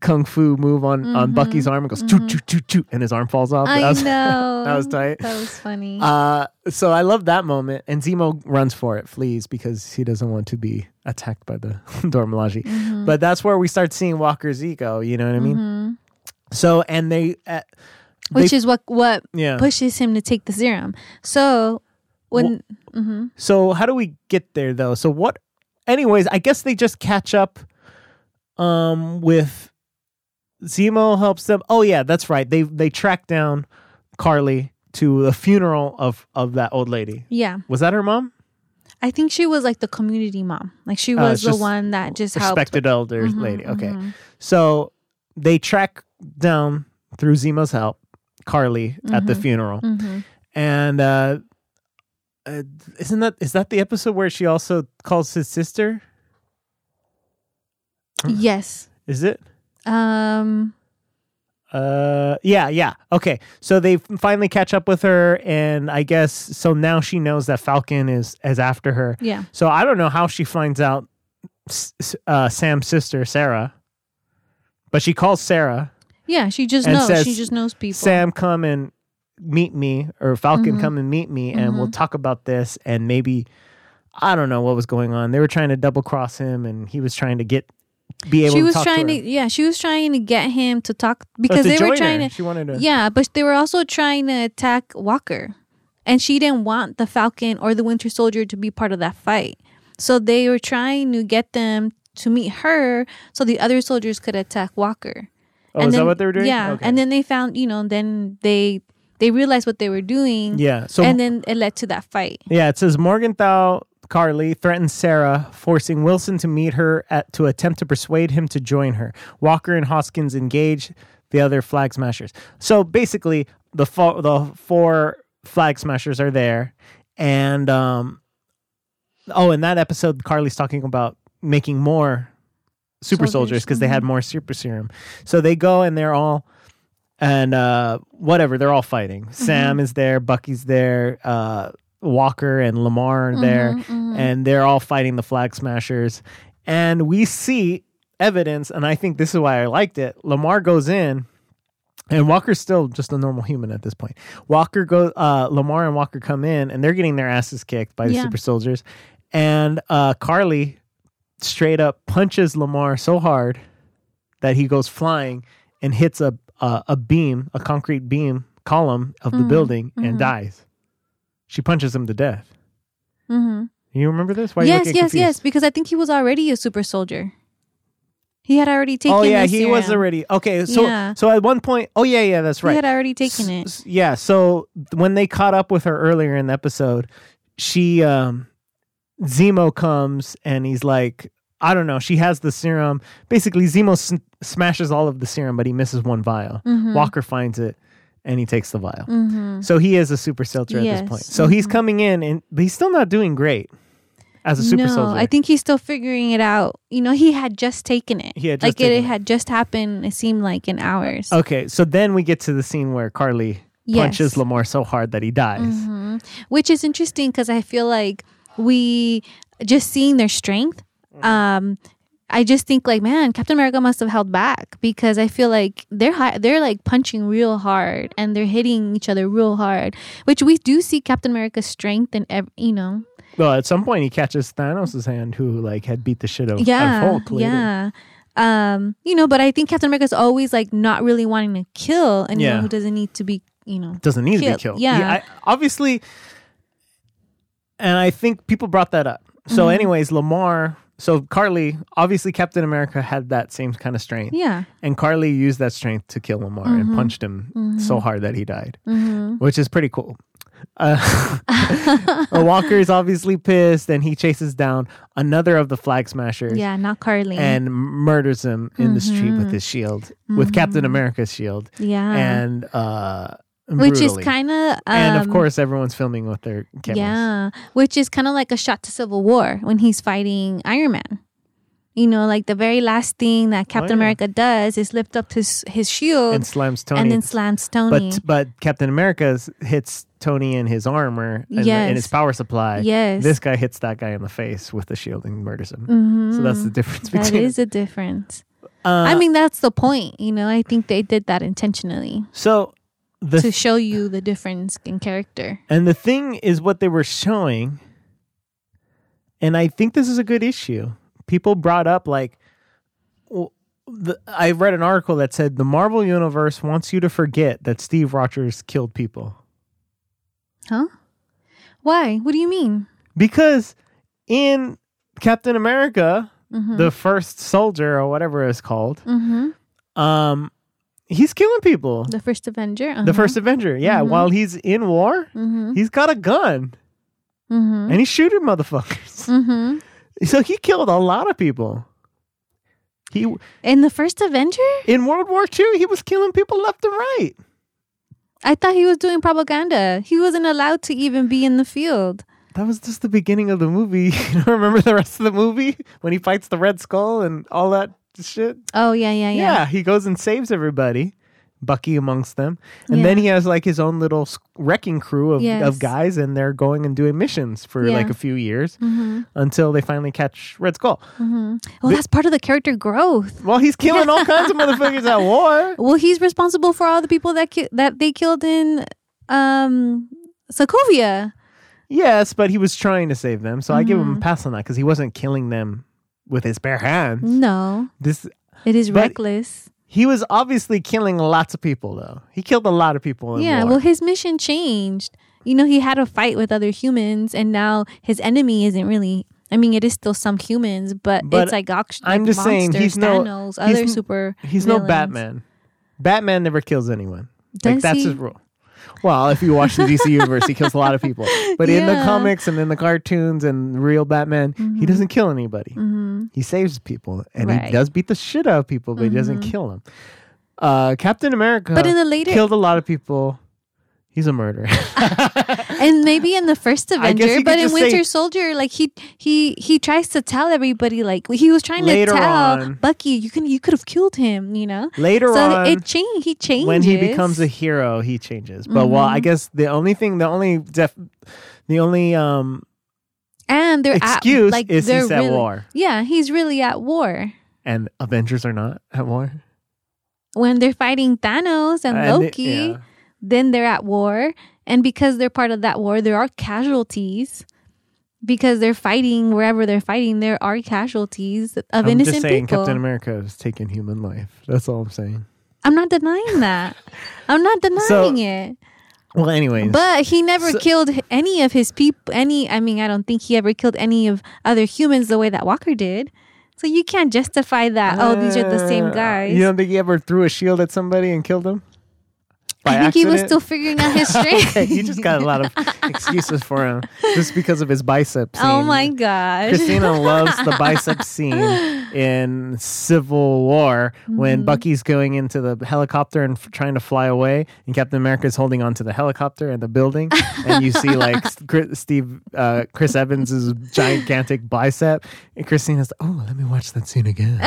kung fu move on on Bucky's arm and goes choo choo choo choo, and his arm falls off. Mm-hmm. I that was, know. that was tight. That was funny. Uh, so I love that moment, and Zemo runs for it, flees because he doesn't want to be attacked by the Dora Milaje. Mm-hmm. But that's where we start seeing Walker's ego. You know what I mean? So and they, uh, Which is what what yeah. pushes him to take the serum. So when mhm. So how do we get there though? So what? Anyways, I guess they just catch up, um, with Zemo helps them. Oh yeah, that's right. They they track down Carly to the funeral of of that old lady. yeah, Was that her mom? I think she was like the community mom. Like she Oh, was it's the one that just helped. respected elder Mhm, lady. Okay, mhm. so they track down through Zemo's help Carly at the Mhm. funeral, Mhm. and uh, uh, isn't that is that the episode where she also calls his sister? Yes. Is it? Um. Uh, yeah, yeah. Okay, so they finally catch up with her, and I guess so now she knows that Falcon is is after her. Yeah. So I don't know how she finds out uh, Sam's sister Sarah, but she calls Sarah. Yeah. She just And knows. says, she just knows people. Sam, come and meet me, or Falcon, Mhm. come and meet me, and we'll talk about this. And maybe I don't know what was going on. They were trying to double cross him, and he was trying to get be able. she to was talk trying to, her. yeah, she was trying to get him to talk because to they were join trying her. to She wanted to. Yeah, but they were also trying to attack Walker. And she didn't want the Falcon or the Winter Soldier to be part of that fight. So they were trying to get them to meet her so the other soldiers could attack Walker. Oh, and is then, that what they were doing? Yeah. Okay. And then they found, you know, then they they realized what they were doing. yeah. So and then it led to that fight. Yeah, it says Morgenthau Carly threatens Sarah, forcing Wilson to meet her at, to attempt to persuade him to join her. Walker and Hoskins engage the other flag smashers. So basically, the fo- the four flag smashers are there, and um, oh, in that episode, Carly's talking about making more super soldiers. because they had more super serum. So they go and they're all and uh whatever they're all fighting. Sam is there bucky's there uh walker and lemar are there Mm-hmm, and they're all fighting the flag smashers. And we see evidence and i think this is why i liked it. Lemar goes in and walker's still just a normal human at this point. Walker goes uh lemar and walker come in and they're getting their asses kicked by the Yeah. super soldiers. And uh carly straight up punches lemar so hard that he goes flying and hits a a, a beam, a concrete beam column of the Mhm, building and mhm. dies. She punches him to death. hmm You remember this? Why Yes, yes, confused? yes. Because I think he was already a super soldier. He had already taken Oh yeah, he was already okay. So Yeah. so at one point, oh yeah, yeah, that's right. He had already taken it. S- Yeah. So when they caught up with her earlier in the episode, she um Zemo comes and he's like, I don't know. She has the serum. Basically, Zemo s- smashes all of the serum, but he misses one vial. Mhm. Walker finds it and he takes the vial. Mhm. So he is a super soldier at this point. So he's coming in and but he's still not doing great as a super no, soldier. I think he's still figuring it out. You know, he had just taken it. He had just like it, it. had just happened. It seemed like in hours. Okay, so then we get to the scene where Carly Yes. punches Lemar so hard that he dies. Mhm. Which is interesting because I feel like we just seeing their strength. Um, I just think like, man, Captain America must have held back because I feel like they're high, they're like punching real hard and they're hitting each other real hard. Which we do see Captain America's strength and ev- you know, Well, at some point he catches Thanos' hand, who like had beat the shit out of yeah, Hulk. later. yeah. Um, you know, but I think Captain America's always like not really wanting to kill anyone Yeah. who doesn't need to be, you know. doesn't need to be Kill- killed. yeah. I, obviously, and I think people brought that up. So, Mhm. anyways, Lemar. So Carly, obviously, Captain America had that same kind of strength, Yeah. and Carly used that strength to kill Lemar and Mhm. punched him so Mhm. hard that he died, hmm which is pretty cool. Uh, Walker is obviously pissed, and he chases down another of the flag smashers Yeah, not Carly. and murders him in the street with his shield, with Captain America's shield, Mm-hmm. yeah. and uh, which is kind of. Um, and of course, everyone's filming with their cameras. Yeah, which is kind of like a shot to Civil War when he's fighting Iron Man. You know, like the very last thing that Captain Oh, yeah. America does is lift up his his shield and slams Tony. and then slams Tony. but but Captain America hits Tony in his armor and, Yes. and his power supply. Yes. This guy hits that guy in the face with the shield and murders him. Mhm. So that's the difference That between. is a difference. Uh, I mean, that's the point. You know, I think they did that intentionally so the to show you the difference in character. and the thing is what they were showing, and I think this is a good issue. People brought up like. w- The, I read an article that said the Marvel Universe wants you to forget that Steve Rogers killed people. Huh? Why? What do you mean? Because in Captain America, Mm-hmm. the first soldier or whatever it's called, hmm um, he's killing people. The first Avenger. The first Avenger, yeah. Mhm. While he's in war, Mm-hmm. he's got a gun Mm-hmm. and he's shooting motherfuckers. Mm-hmm. So he killed a lot of people. He In the first Avenger, in World War II, he was killing people left and right. I thought he was doing propaganda. He wasn't allowed to even be in the field. That was just the beginning of the movie. You don't remember the rest of the movie when he fights the Red Skull and all that shit? Oh yeah, yeah, yeah. Yeah, he goes and saves everybody. Bucky amongst them, and then he has like his own little wrecking crew of, Yes. of guys, and they're going and doing missions for Yeah. like a few years Mm-hmm. until they finally catch Red Skull. Mm-hmm. Well, that's part of the character growth. Well, he's killing all kinds of motherfuckers at war. Well, he's responsible for all the people that ki- that they killed in um Sokovia. Yes, but he was trying to save them, so I give him a Mhm. pass on that because he wasn't killing them with his bare hands. No, This it is But- reckless. he was obviously killing lots of people, though. He killed a lot of people. In Yeah, war. well, his mission changed. You know, he had a fight with other humans, and now his enemy isn't really. I mean, it is still some humans, but, But it's like, oct- I'm like just saying he's monsters, no- Thanos, he's other n- super. He's no. Batman. Batman never kills anyone. like that's he? his rule. Well, if you watch the DC universe, he kills a lot of people. But in the comics and in the cartoons and real Batman, he doesn't kill anybody. hmm He saves people and Right. he does beat the shit out of people, but he doesn't Mhm. kill them. Uh, Captain America But in the later, killed a lot of people. He's a murderer. and maybe in the first Avenger, but in just say- Winter Soldier, like he he he tries to tell everybody, like he was trying to tell on. Bucky, you can you could have killed him, you know. Later so on, it changed. He changes when he becomes a hero, he changes. But well, I Mhm. guess the only thing, the only def, the only um and they're excuse at, like is they're he's at war, Yeah, he's really at war and Avengers are not at war. when they're fighting Thanos and, And it- Loki. yeah. Then they're at war, and because they're part of that war, there are casualties. Because they're fighting wherever they're fighting, there are casualties of I'm innocent just saying, people. Captain America has taken human life. That's all I'm saying. I'm not denying that. I'm not denying So- it. Well, anyways, But he never So- killed any of his people. Any, I mean, I don't think he ever killed any of other humans the way that Walker did. So you can't justify that. oh, these are the same Uh, guys. You don't think he ever threw a shield at somebody and killed them? By I think he was still figuring out his strength. Okay, you just got a lot of excuses for him just because of his bicep scene. oh my gosh. Christina loves the bicep scene in Civil War when Mm-hmm. Bucky's going into the helicopter and f- trying to fly away, and Captain America is holding onto the helicopter and the building, and you see like Chris, Steve, uh, Chris Evans's gigantic bicep, and Christina's like, "Oh, let me watch that scene again."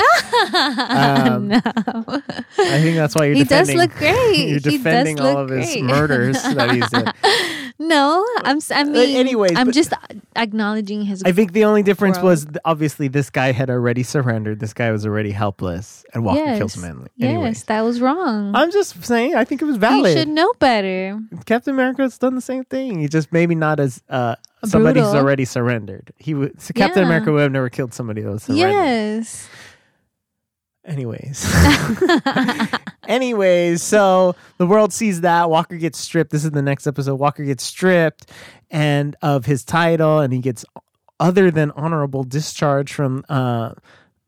Um, no. I think that's why you're He does defending. look great. You're He defending all of his great. murders that he's did. No, I'm. I mean, anyways, I'm just acknowledging his. I think the only difference Growth. was obviously this guy had already surrendered. This guy was already helpless, and Walker yes, kills Manly. anyway. yes, that was wrong. I'm just saying. I think it was valid. you should know better. Captain America's done the same thing. He just maybe not as uh, somebody who's Brutal. already surrendered. He would. So Captain Yeah. America would have never killed somebody that was surrendered. Yes. Anyways. Anyways, so the world sees that Walker gets stripped. This is the next episode. Walker gets stripped and of his title, and he gets other than honorable discharge from uh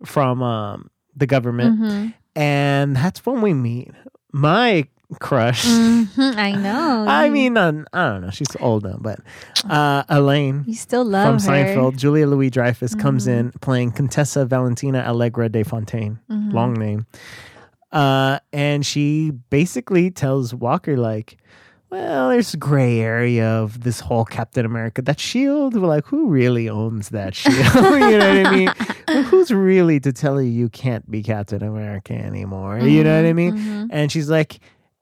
from um the government. Mhm. And that's when we meet my crush. Mhm, I know. I mean, uh, I don't know. She's old now, but uh, Elaine you still from love her. Seinfeld, Julia Louis Dreyfus comes Mm-hmm. in playing Contessa Valentina Allegra de Fontaine. Mm-hmm. Long name. Uh, and she basically tells Walker, like, well, there's a gray area of this whole Captain America. That shield, we're like, who really owns that shield? you know what I mean? Who's really to tell you you can't be Captain America anymore? You know what I mean? mhm. And she's like,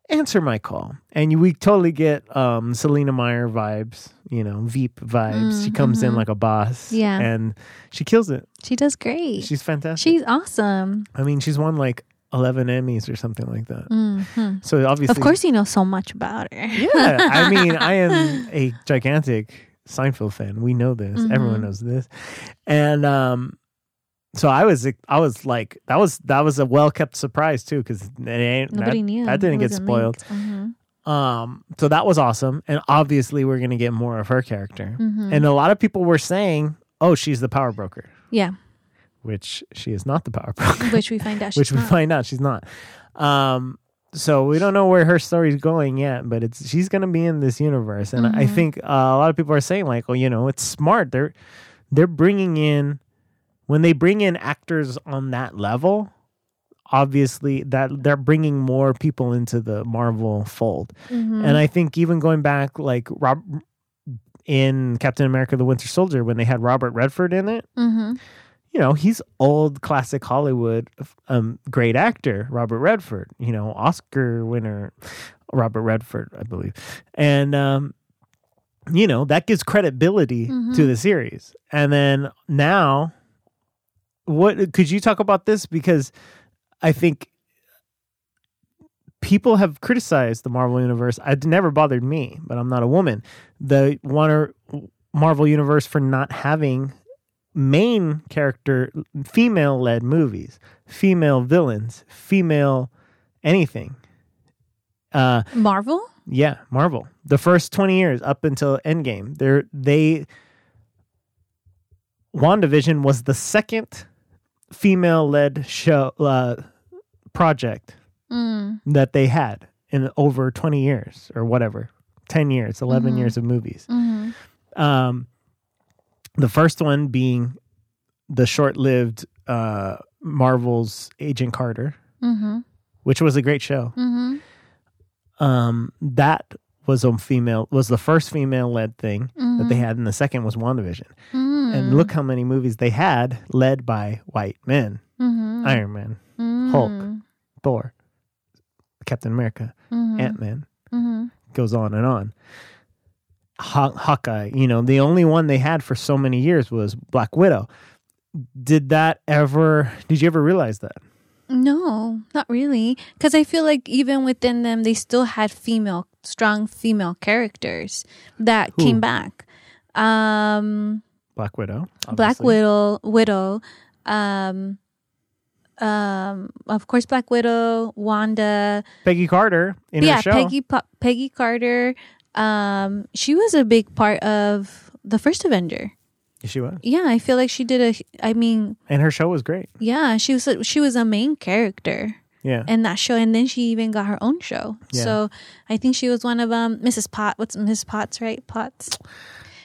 answer my call. And you, we totally get um, Selina Meyer vibes, you know, Veep vibes. She comes in Mhm. like a boss. Yeah. And she kills it. She does great. She's fantastic. She's awesome. I mean, she's won like 11 Emmys or something like that. hmm So obviously. Of course, you know so much about her. Yeah. I mean, I am a gigantic Seinfeld fan. We know this. Everyone Mhm. knows this. And, um, so I was, I was like, that was that was a well kept surprise too, because Nobody that, knew. that didn't get spoiled. Mhm. Um, so that was awesome, and obviously we're gonna get more of her character. Mhm. And a lot of people were saying, "Oh, she's the power broker," Yeah, which she is not the power broker. which we find out. which she's we not. find out she's not. Um, so we don't know where her story's going yet, but it's she's gonna be in this universe, and I Mhm. think uh, a lot of people are saying like, "Oh, you know, it's smart. They're they're bringing in when they bring in actors on that level." Obviously, that they're bringing more people into the Marvel fold. Mhm. And I think even going back, like Rob in Captain America: The Winter Soldier, when they had Robert Redford in it, Mhm. you know, he's old classic Hollywood, um, great actor, Robert Redford. You know, Oscar winner, Robert Redford, I believe, and um, you know that gives credibility to Mhm. the series. And then now, what could you talk about this because I think people have criticized the Marvel universe. It never bothered me, but I'm not a woman. The Warner Marvel universe for not having main character female led movies, female villains, female anything. Uh Marvel. yeah, Marvel. The first 20 years up until Endgame, they they WandaVision was the second female-led show uh, project Mm. that they had in over 20 years or whatever. 10 years, 11 Mhm. years of movies. Mhm. Um the first one being the short-lived uh Marvel's Agent Carter, Mhm. which was a great show. Mhm. um that was a female was the first female led thing that they Mhm. had and the second was WandaVision. Mm. And look how many movies they had led by white men. Mhm. Iron Man, Mm. Hulk. Thor, Captain America, Mhm. Ant-Man, Mhm. goes on and on. Haw- Hawkeye, you know, the only one they had for so many years was Black Widow. Did that ever did you ever realize that? No, not really. Because I feel like even within them, they still had female, strong female characters that Who? came back. Um, Black Widow. Black. Widow, Widow, um, um, of course, Black Widow, Wanda, Peggy Carter in yeah, her show. Peggy, Peggy Carter. Um, she was a big part of the first Avenger. She was. Yeah, I feel like she did a. I mean, And her show was great. yeah, she was a, she was a main character. Yeah. in that show, and then she even got her own show. Yeah. So I think she was one of um Mrs. Pot. What's Mrs. Potts, right? Potts.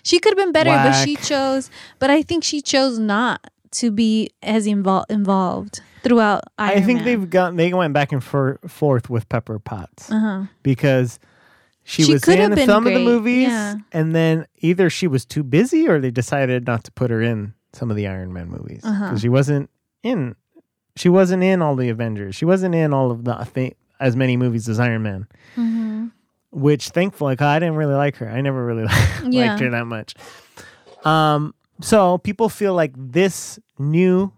She could have been better, but she chose. But I think she chose not to be as invol- involved throughout. Iron I think Man. they've got they went back and for, forth with Pepper Potts Uh-huh. because she, She was in some of the movies, yeah. and then either she was too busy or they decided not to put her in some of the Iron Man movies because Uh-huh. she wasn't in. She wasn't in all the Avengers. She wasn't in all of the I think, as many movies as Iron Man. Mhm. Which thankfully, I didn't really like her. I never really Yeah. liked her that much. Um, so people feel like this new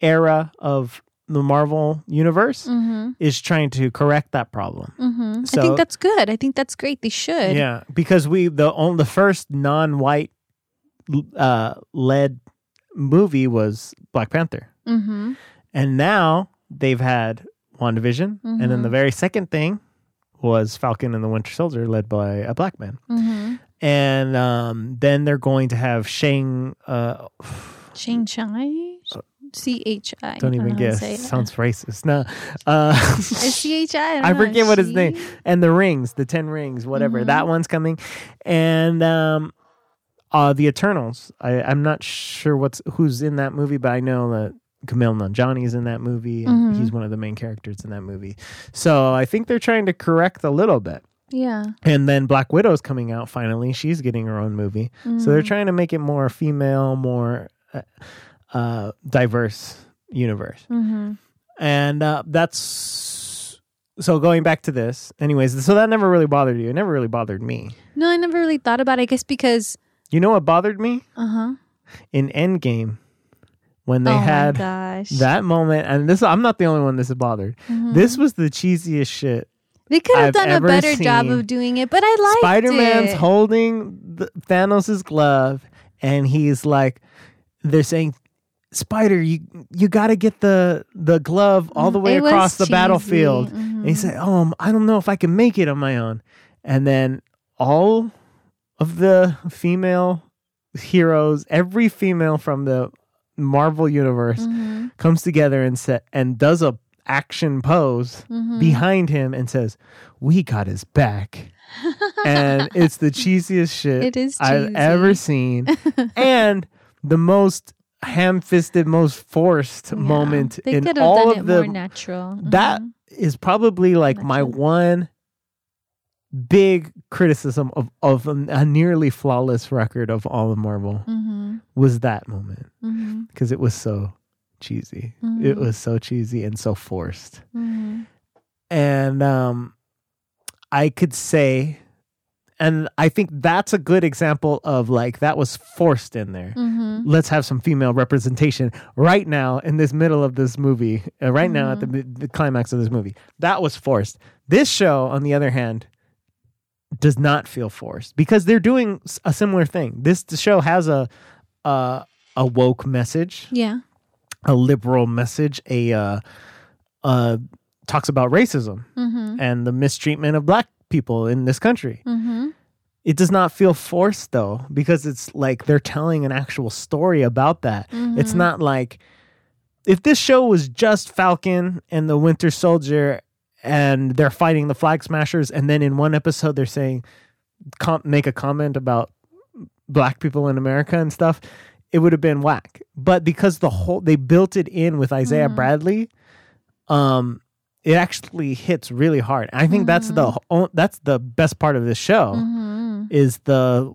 era of the Marvel universe Mhm. is trying to correct that problem. Mhm. I think that's good. I think that's great. They should. Yeah, because we the on the first non-white uh, led movie was Black Panther, Mm-hmm. and now they've had WandaVision, and then the Mhm. very second thing was Falcon and the Winter Soldier, led by a black man, Mm-hmm. and um, then they're going to have Shang. Uh, Shang Chi. C H I. Don't even guess. Sounds racist. No. Uh, C H I. I forget what his name. And the rings, the ten rings, whatever. That Mm-hmm. one's coming, and um, uh, the Eternals. I, I'm not sure what's who's in that movie, but I know that Kumail Nanjiani's in that movie, and Mm-hmm. he's one of the main characters in that movie. So I think they're trying to correct a little bit. Yeah. And then Black Widow's coming out finally. She's getting her own movie. So Mm-hmm. they're trying to make it more female, more uh, uh, diverse universe. Mm-hmm. And uh, that's so going back to this. Anyways, so that never really bothered you. It never really bothered me. No, I never really thought about it. I guess because. You know what bothered me? Uh huh. In Endgame, when they oh had that moment, and this I'm not the only one this is bothered. Mm-hmm. This was the cheesiest shit They could have I've done a better job of doing it, but I liked it. Spider Man's holding the, Thanos' glove, and he's like, they're saying, Spider, you you got to get the the glove all the way It across the cheesy. battlefield. And he said, "Oh, um, I don't know if I can make it on my own." And then all of the female heroes, every female from the Marvel universe, Mhm. comes together and sa- and does a action pose Mhm. behind him and says, "We got his back." and it's the cheesiest shit It is I've ever seen, and the most ham-fisted, most forced Yeah. moment They in all done of it the more natural. that Mhm. is probably like my one big criticism of of a, nearly flawless record of all of Marvel Mhm. was that moment because it was so cheesy. It Mhm. was so cheesy and so forced. Mhm. And um I could say and I think that's a good example of like that was forced in there. Mhm. Let's have some female representation right now in this middle of this movie, uh, right now at the, the climax of this movie. That was forced. This show, on the other hand, does not feel forced because they're doing a similar thing. This the show has a a, a woke message, Yeah. a liberal message, a uh, uh, talks about racism Mhm. and the mistreatment of black people in this country. Mhm. It does not feel forced though, because it's like they're telling an actual story about that. It's Mm-hmm. not like if this show was just Falcon and the Winter Soldier and they're fighting the Flag Smashers, and then in one episode they're saying, com- make a comment about black people in America and stuff, it would have been whack. But because the whole they built it in with Isaiah Mhm. Bradley, um, it actually hits really hard. I think that's the that's the best part of this show Mhm. is the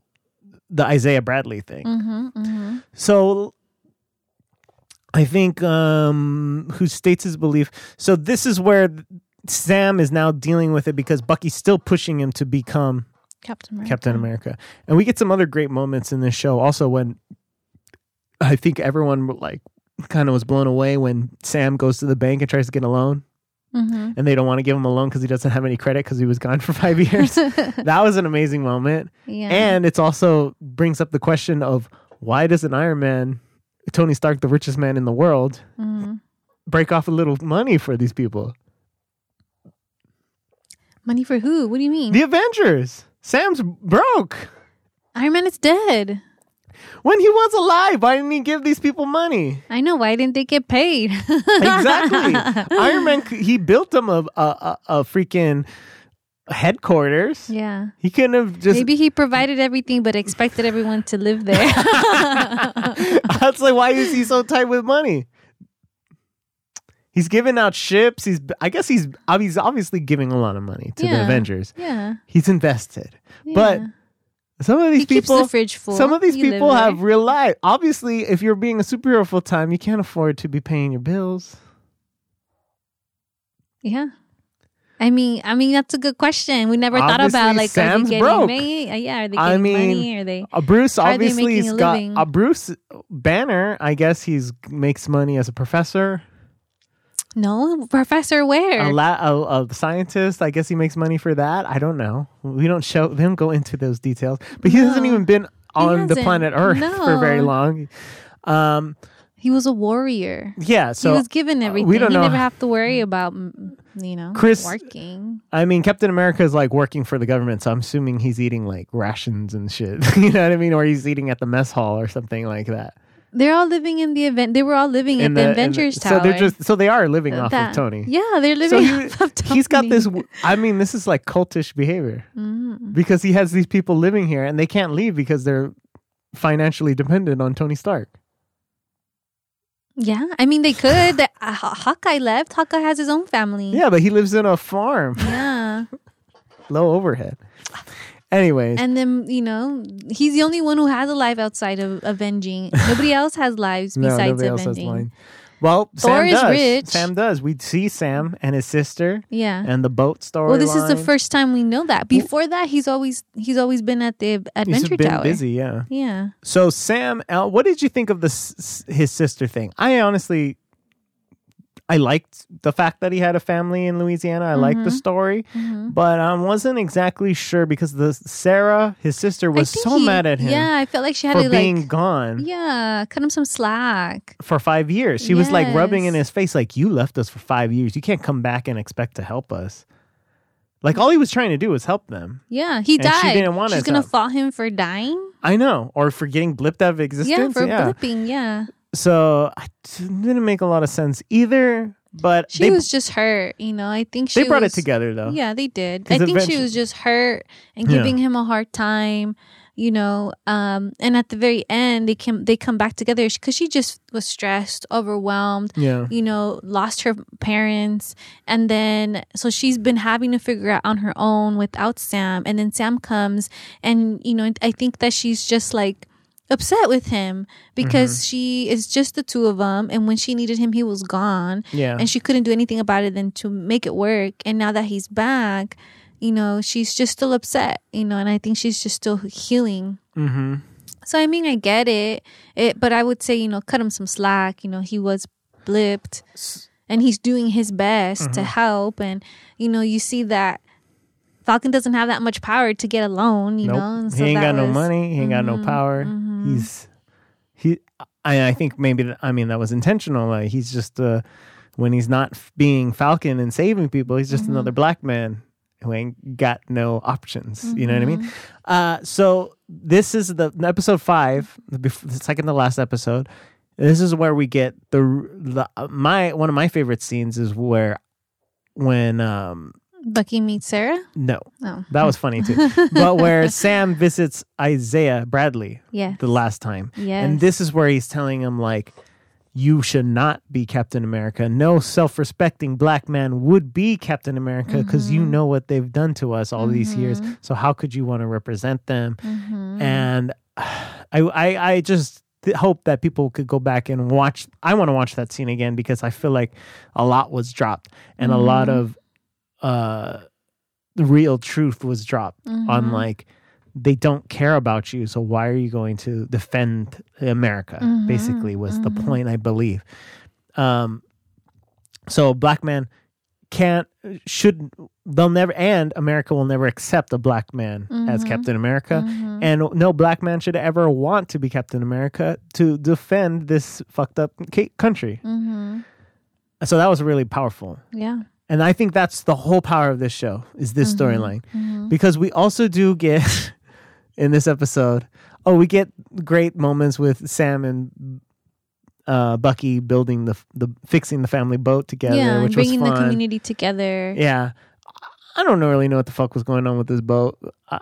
the Isaiah Bradley thing. Mhm. Mhm. So I think um who states his belief. So this is where Sam is now dealing with it because Bucky's still pushing him to become Captain America. Captain America. And we get some other great moments in this show also when I think everyone like kind of was blown away when Sam goes to the bank and tries to get a loan Mhm. and they don't want to give him a loan because he doesn't have any credit because he was gone for five years. that was an amazing moment. Yeah. And it's also brings up the question of why does an Iron Man, Tony Stark, the richest man in the world, Mhm. break off a little money for these people? Money for who? What do you mean? The Avengers. Sam's broke. Iron Man is dead. When he was alive, why didn't he give these people money? I know. Why didn't they get paid? Exactly. Iron Man, he built them a, a, a, a freaking headquarters. Yeah. He couldn't have just. Maybe he provided everything but expected everyone to live there. That's like, why is he so tight with money? He's giving out ships. He's, I guess he's, he's obviously giving a lot of money to the Yeah. Avengers. yeah. He's invested. But yeah. some of these he keeps people, the fridge full. some of these You live people there. have real life. Obviously, if you're being a superhero full time, you can't afford to be paying your bills. Yeah. I mean, I mean that's a good question. We never thought about Obviously, like Sam's are they getting broke. money? Uh, yeah, are they I getting mean, money? Are they? Uh, Bruce Are they obviously making has a got living? uh, Bruce Banner. I guess he's makes money as a professor, No, Professor Ware. a, la- a, a scientist. I guess he makes money for that. I don't know. We don't show. We don't go into those details. But he hasn't even been on the planet Earth for very long. Um. he was a warrior. Yeah. So he was given uh, everything. we don't he know. never have to worry about you know Chris- working. I mean, Captain America is like working for the government, so I'm assuming he's eating like rations and shit. you know what I mean? Or he's eating at the mess hall or something like that. They're all living in the event. They were all living In at the, in Avengers so Tower. they're just so they are living off That- of Tony. Yeah, they're So living he, off of Tony. he's got this. I mean, this is like cultish behavior Mm. because he has these people living here and they can't leave because they're financially dependent on Tony Stark. Yeah, I mean they could. The, uh, Hawkeye left. Hawkeye has his own family. Yeah, but he lives in a farm, Yeah. low overhead. Anyways, And then, you know, he's the only one who has a life outside of avenging. Nobody else has lives no, besides nobody else has avenging. Well, Thor Sam is does. rich. Sam does. We see Sam and his sister Yeah. and the boat story. well, this is the first time we know that. Before that, he's always he's always been at the He's Adventure been Tower. busy, yeah. Yeah. So Sam, what did you think of the his sister thing? I honestly, I liked the fact that he had a family in Louisiana. I liked the Mm-hmm. story, but I wasn't exactly sure because the Sarah, his sister, was so he- mad at him Yeah, I felt like she had for to being like gone yeah, cut him some slack. for five years. She was like rubbing in his face, like you left us for five years. You can't come back and expect to help us. Like all he was trying to do was help them. Yeah, he And she didn't want She's gonna help. fault him for dying. I know, or for getting blipped out of existence. Yeah, for blipping. Yeah, So I t- didn't make a lot of sense either. But she they, was just hurt. You know, I think she they brought was, it together though. Yeah, they did. I think she was just hurt and Yeah. giving him a hard time. You know, um, and at the very end, they come they come back together because she just was stressed, overwhelmed. Yeah. You know, lost her parents, and then so she's been having to figure out on her own without Sam. And then Sam comes, and you know, I think that she's just like upset with him because Mm-hmm. she is just the two of them and when she needed him he was gone Yeah. and she couldn't do anything about it than to make it work and now that he's back you know she's just still upset you know and i think she's just still healing mm-hmm. so i mean i get it it but i would say you know cut him some slack you know he was blipped and he's doing his best to Mm-hmm. help and you know you see that falcon doesn't have that much power to get alone you Nope. know and he so ain't that got no money. He ain't got no power. mhm. He's he. I, I think maybe th- I mean that was intentional. Like he's just uh, when he's not f- being Falcon and saving people, he's just Mm-hmm. another black man who ain't got no options. You know what I mean? Mm-hmm. Uh, so this is the episode five, the, bef- the second to last episode. This is where we get the the uh, my one of my favorite scenes is where when um bucky meets sarah? No. No that was funny too. But where sam visits isaiah bradley yeah the last time. Yes. and this is where he's telling him like you should not be captain america. No self-respecting black man would be captain america because you Mm-hmm. know what they've done to us all these years. So how could you want to represent them? Mhm. and I, I i just th- hope that people could go back and watch i want to watch that scene again because i feel like a lot was dropped and a lot Mm-hmm. of uh the real truth was dropped on Mhm. like they don't care about you so why are you going to defend america Mhm, basically was the mhm. point i believe um so black man can't should they'll never and america will never accept a black man as Mhm. captain america Mhm. and no black man should ever want to be captain america to defend this fucked up country Mhm. so that was really powerful yeah and i think that's the whole power of this show is this storyline. Mhm. because we also do get in this episode oh we get great moments with sam and uh, bucky building the the fixing the family boat together yeah which bringing was the community together. Yeah i don't really know what the fuck was going on with this boat.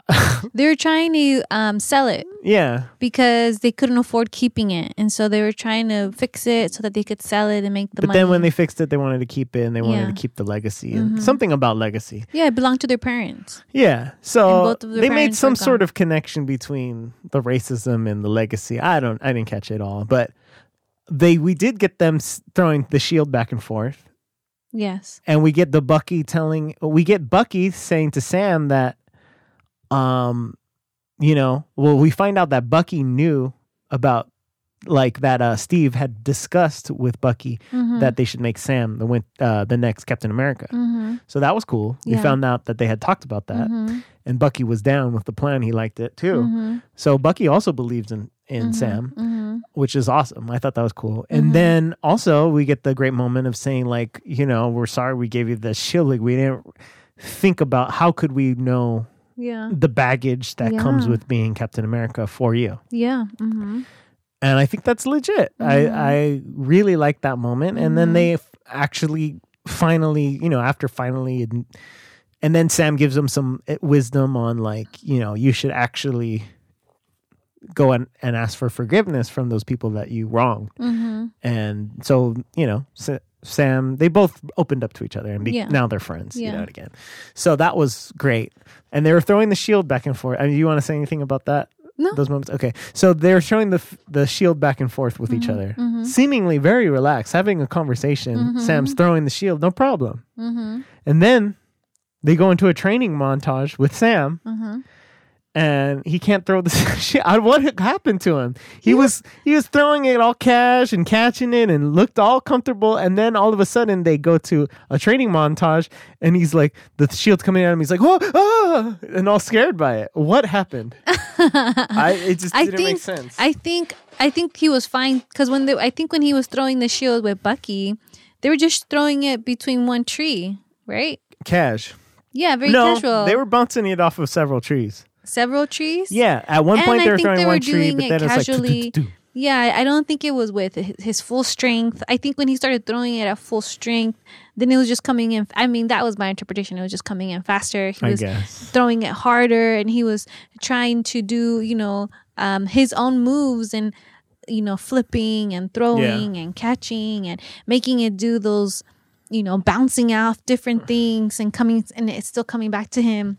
They were trying to um, sell it yeah. because they couldn't afford keeping it. And so they were trying to fix it so that they could sell it and make the but money then when they fixed it they wanted to keep it and they wanted Yeah. to keep the legacy and Mhm. something about legacy. Yeah it belonged to their parents. Yeah. So both of their they made some sort of connection between the racism and the legacy. I don't i didn't catch it all but they we did get them throwing the shield back and forth yes and we get the bucky telling we get bucky saying to sam that um you know well we find out that bucky knew about like that uh steve had discussed with bucky Mhm. that they should make sam the win- uh the next captain america Mhm. so that was cool we Yeah. found out that they had talked about that Mhm. and bucky was down with the plan he liked it too Mhm. so bucky also believes in in Mhm. sam Mhm. which is awesome. I thought that was cool. And Mhm. then also we get the great moment of saying like, you know, we're sorry we gave you the shield. Like we didn't think about how could we know yeah the baggage that comes with being Captain America for you. yeah Mhm. and I think that's legit. Mm-hmm. I I really like that moment, and then they f- actually finally, you know, after finally, and, and then Sam gives them some eh, wisdom on like, you know, you should actually go and, and ask for forgiveness from those people that you wronged, Mm-hmm. and so you know, Sa- Sam, they both opened up to each other, and be, Yeah. now they're friends. You Yeah. know again, so that was great, and they were throwing the shield back and forth. I mean, you want to say anything about that? No. those moments. Okay, so they're showing the f- the shield back and forth with each Mm-hmm. other, seemingly very relaxed, having a conversation. Sam's throwing the shield, no problem. Mm-hmm. And then they go into a training montage with Sam, Mm-hmm. And he can't throw the shit. I- What happened to him? He was he was throwing it all cash and catching it and looked all comfortable. And then all of a sudden they go to a training montage, and he's like the shield's coming at him. He's like oh ah, and all scared by it. What happened? I it just I didn't think make sense. I think I think he was fine because when they, I think when he was throwing the shield with Bucky, they were just throwing it between one tree, right? Cash. Yeah, very no, casual. they were bouncing it off of several trees. Several trees. Yeah, at one And point I they were throwing they were one tree, but it then it's like. Yeah, I- don't think it was with his- full strength. I think when he started throwing it at full strength, then it was just coming in. I mean, that was my interpretation. It was just coming in faster. He I was guess. throwing it harder, and he was trying to do, you know, um, his own moves and you know, flipping and throwing and catching and making it do those, you know, bouncing off different things and coming, and it's still coming back to him.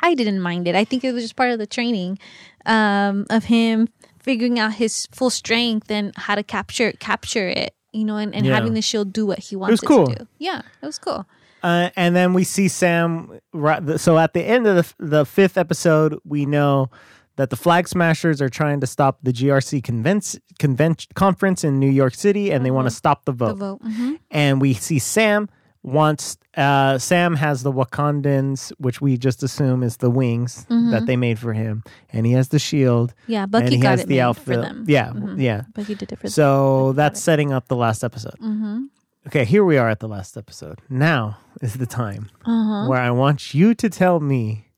I didn't mind it. I think it was just part of the training um, of him figuring out his full strength and how to capture capture it. You know, and, and Yeah. having the shield do what he wanted was cool. to do. Yeah, it was cool. Uh, and then we see Sam. Right, so at the end of the the fifth episode, we know that the Flag Smashers are trying to stop the GRC convention convention conference in New York City, and they want to stop the Mm-hmm. The vote. vote. hmm And we see Sam wants. Uh, Sam has the Wakandans, which we just assume is the wings that they made for him, and he has the shield. Yeah, and Mm-hmm. He got has it the outfit. for them. Yeah, Mhm. yeah. Bucky did it for them. So that's setting up the last episode. Mm-hmm. Okay, here we are at the last episode. Now is the time Uh-huh. where I want you to tell me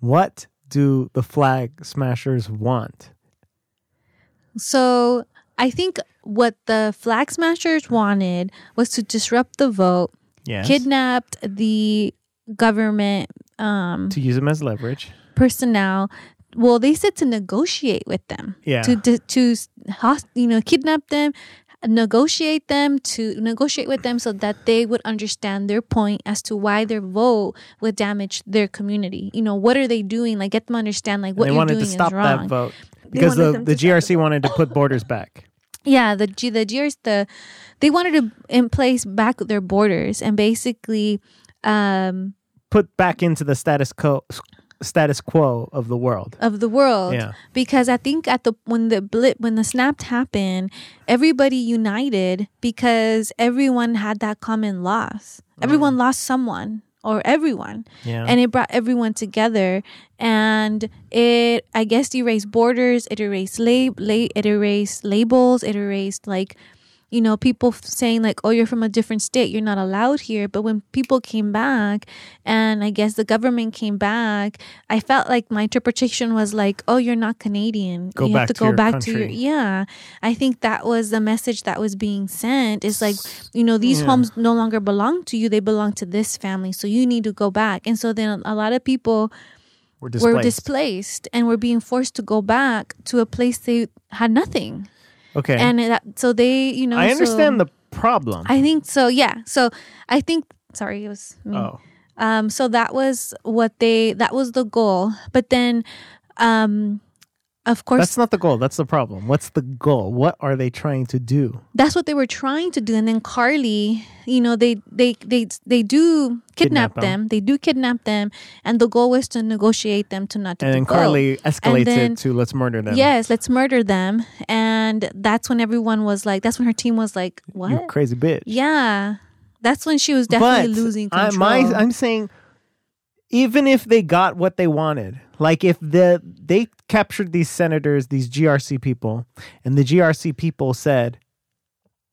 what do the flag smashers want? So I think what the flag smashers wanted was to disrupt the vote, Yes. kidnapped the government um, to use them as leverage. personnel. Well, they said to negotiate with them. Yeah. To to, to you know kidnap them, negotiate them to negotiate with them so that they would understand their point as to why their vote would damage their community. You know what are they doing? Like get them to understand like what they you're wanted doing to stop is wrong. that vote because the, the to stop the GRC wanted to put borders back. Yeah, the G the GRs the they wanted to in place back their borders and basically um Put back into the status quo status quo of the world. of the world Yeah. because I think at the when the blip when the snap happened, everybody united because everyone had that common loss. Everyone lost someone or everyone. Yeah. And it brought everyone together and it I guess erased borders, it erased lab, la- it erased labels, it erased like you know, people saying like, "Oh, you're from a different state, you're not allowed here." But when people came back, and I guess the government came back, I felt like my interpretation was like, "Oh, you're not Canadian. Go you have to to go back to your yeah." I think that was the message that was being sent. Is like, you know, these Yeah. homes no longer belong to you; they belong to this family. So you need to go back. And so then a lot of people We're displaced. were displaced and were being forced to go back to a place they had nothing. Okay. And that, so they, you know, I so- understand the problem. I think so. Yeah. So I think. Sorry, it was me. oh. Um. So that was what they. That was the goal. But then, um, of course, That's not the goal. That's the problem. What's the goal? What are they trying to do? that's what they were trying to do. And then Karli, you know, they they they they do Kidnap kidnap, 'em. them. They do kidnap them, and the goal was to negotiate them to not to And then go. Karli escalates then- it to let's murder them. Yes, let's murder them. And that's when everyone was like, that's when her team was like, what? You crazy bitch. Yeah. That's when she was definitely but losing I, control. my, I'm saying, even if they got what they wanted, like if the they captured these senators, these GRC people, and the GRC people said,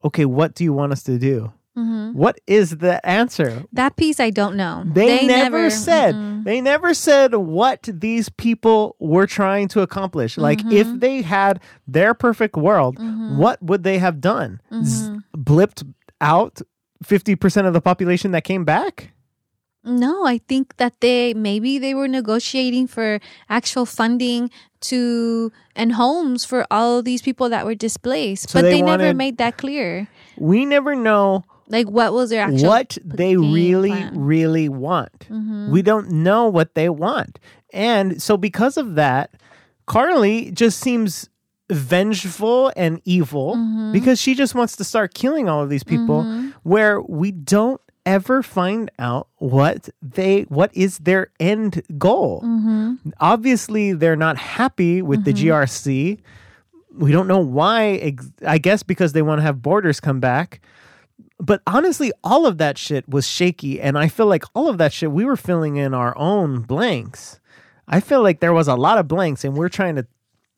"Okay, what do you want us to do?" Mm-hmm. What is the answer? That piece I don't know. They, never, said. They never said what these people were trying to accomplish. Like if mm-hmm. they had their perfect world, mm-hmm. what would they have done? Z- blipped out 50% of the population that came back? No, I think that they maybe they were negotiating for actual funding to and homes for all these people that were displaced, So but they they, never made that clear. We never know Like what was their actual what they really, plan. Mm-hmm. really want. We don't know what they want. And so, because of that, Karli just seems vengeful and evil Mm-hmm. because she just wants to start killing all of these people where we don't ever find out what they what is their end goal? Mm-hmm. obviously they're not happy with the grc we don't know why i guess because they want to have borders come back. But honestly all of that shit was shaky and i feel like all of that shit we were filling in our own blanks. I feel like there was a lot of blanks and we're trying to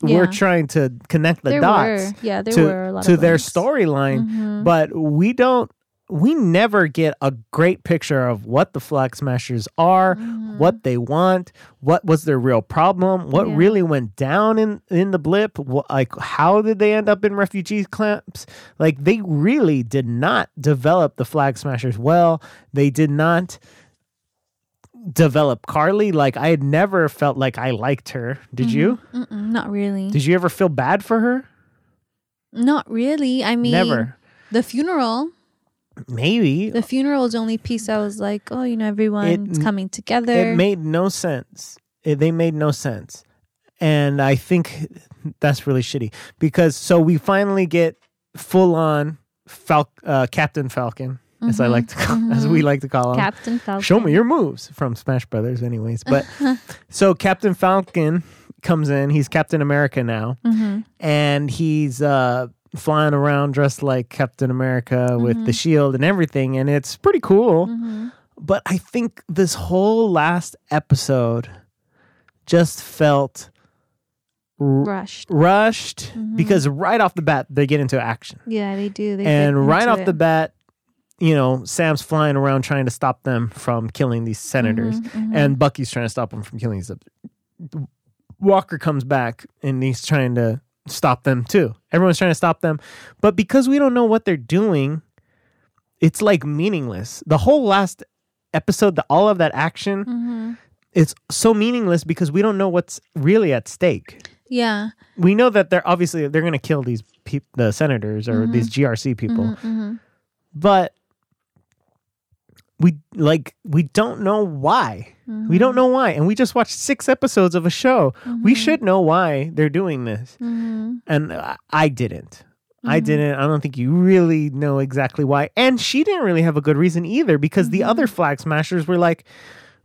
we're trying to connect the There dots were. Yeah, there to, were a lot to their storyline. But we don't we never get a great picture of what the flag smashers are mm-hmm. what they want what was their real problem what Yeah. really went down in in the blip like how did they end up in refugee camps like they really did not develop the flag smashers well they did not develop karli like i had never felt like i liked her did mm-hmm. you Mm-mm, not really. did you ever feel bad for her not really. I mean, never The funeral. Maybe The funeral was the only piece I was like, oh, you know, everyone's coming together. it made no sense. It, they made no sense. And I think that's really shitty because so we finally get full on Fal- uh, Captain Falcon, as I like to call, as we like to call him. Captain Falcon. Show me your moves from Smash Brothers, anyways. But so Captain Falcon comes in. He's Captain America now, and he's uh, flying around dressed like Captain America with the mm-hmm. shield and everything, and it's pretty cool. Mm-hmm. But I think this whole last episode just felt rushed. rushed mm-hmm. because right off the bat they get into action Yeah, they do. They and right off it. the bat you know sam's flying around trying to stop them from killing these senators Mm-hmm, and bucky's trying to stop them from killing these uh, walker comes back and he's trying to stop them too. Everyone's trying to stop them. But because we don't know what they're doing it's like meaningless. The whole last episode the, all of that action Mm-hmm. it's so meaningless because we don't know what's really at stake. Yeah. we know that they're obviously they're going to kill these peop the senators or these GRC people, Mm-hmm. but we like we don't know why. We don't know why, and we just watched six episodes of a show. We should know why they're doing this, Mm-hmm. and I, I didn't. I didn't. I don't think you really know exactly why. And she didn't really have a good reason either because the other flag smashers were like,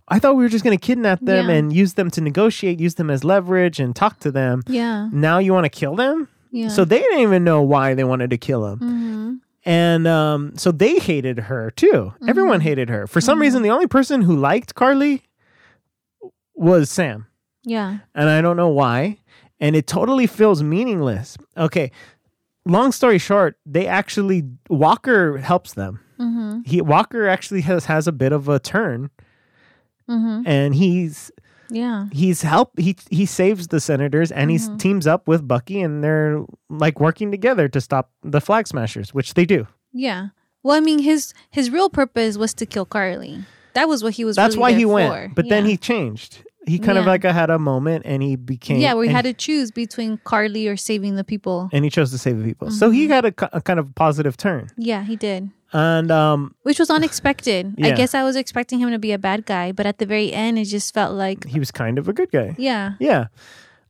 I thought we were just going to kidnap them Yeah. and use them to negotiate, use them as leverage and talk to them. Yeah. Now you want to kill them? Yeah. So they didn't even know why they wanted to kill him. Mm-hmm. And um, so they hated her too. Mm-hmm. Everyone hated her. For some reason, the only person who liked Karli was Sam. Yeah. And I don't know why. And it totally feels meaningless. Okay. Long story short, they actually, Walker helps them. Mm-hmm. He Walker actually has, has a bit of a turn. And he's Yeah. he's help he he saves the senators and he teams up with Bucky and they're like working together to stop the flag smashers, which they do. Yeah. Well, I mean, his his real purpose was to kill Karli. That was what he was. That's really why he for. went. But then he changed. He kind of like had a moment and he became Yeah, he had to choose between Karli or saving the people. and he chose to save the people. So Mm-hmm. he had a, a kind of positive turn. Yeah, he did. And um Which was unexpected. I guess I was expecting him to be a bad guy, but at the very end, it just felt like, he was kind of a good guy. yeah, Yeah.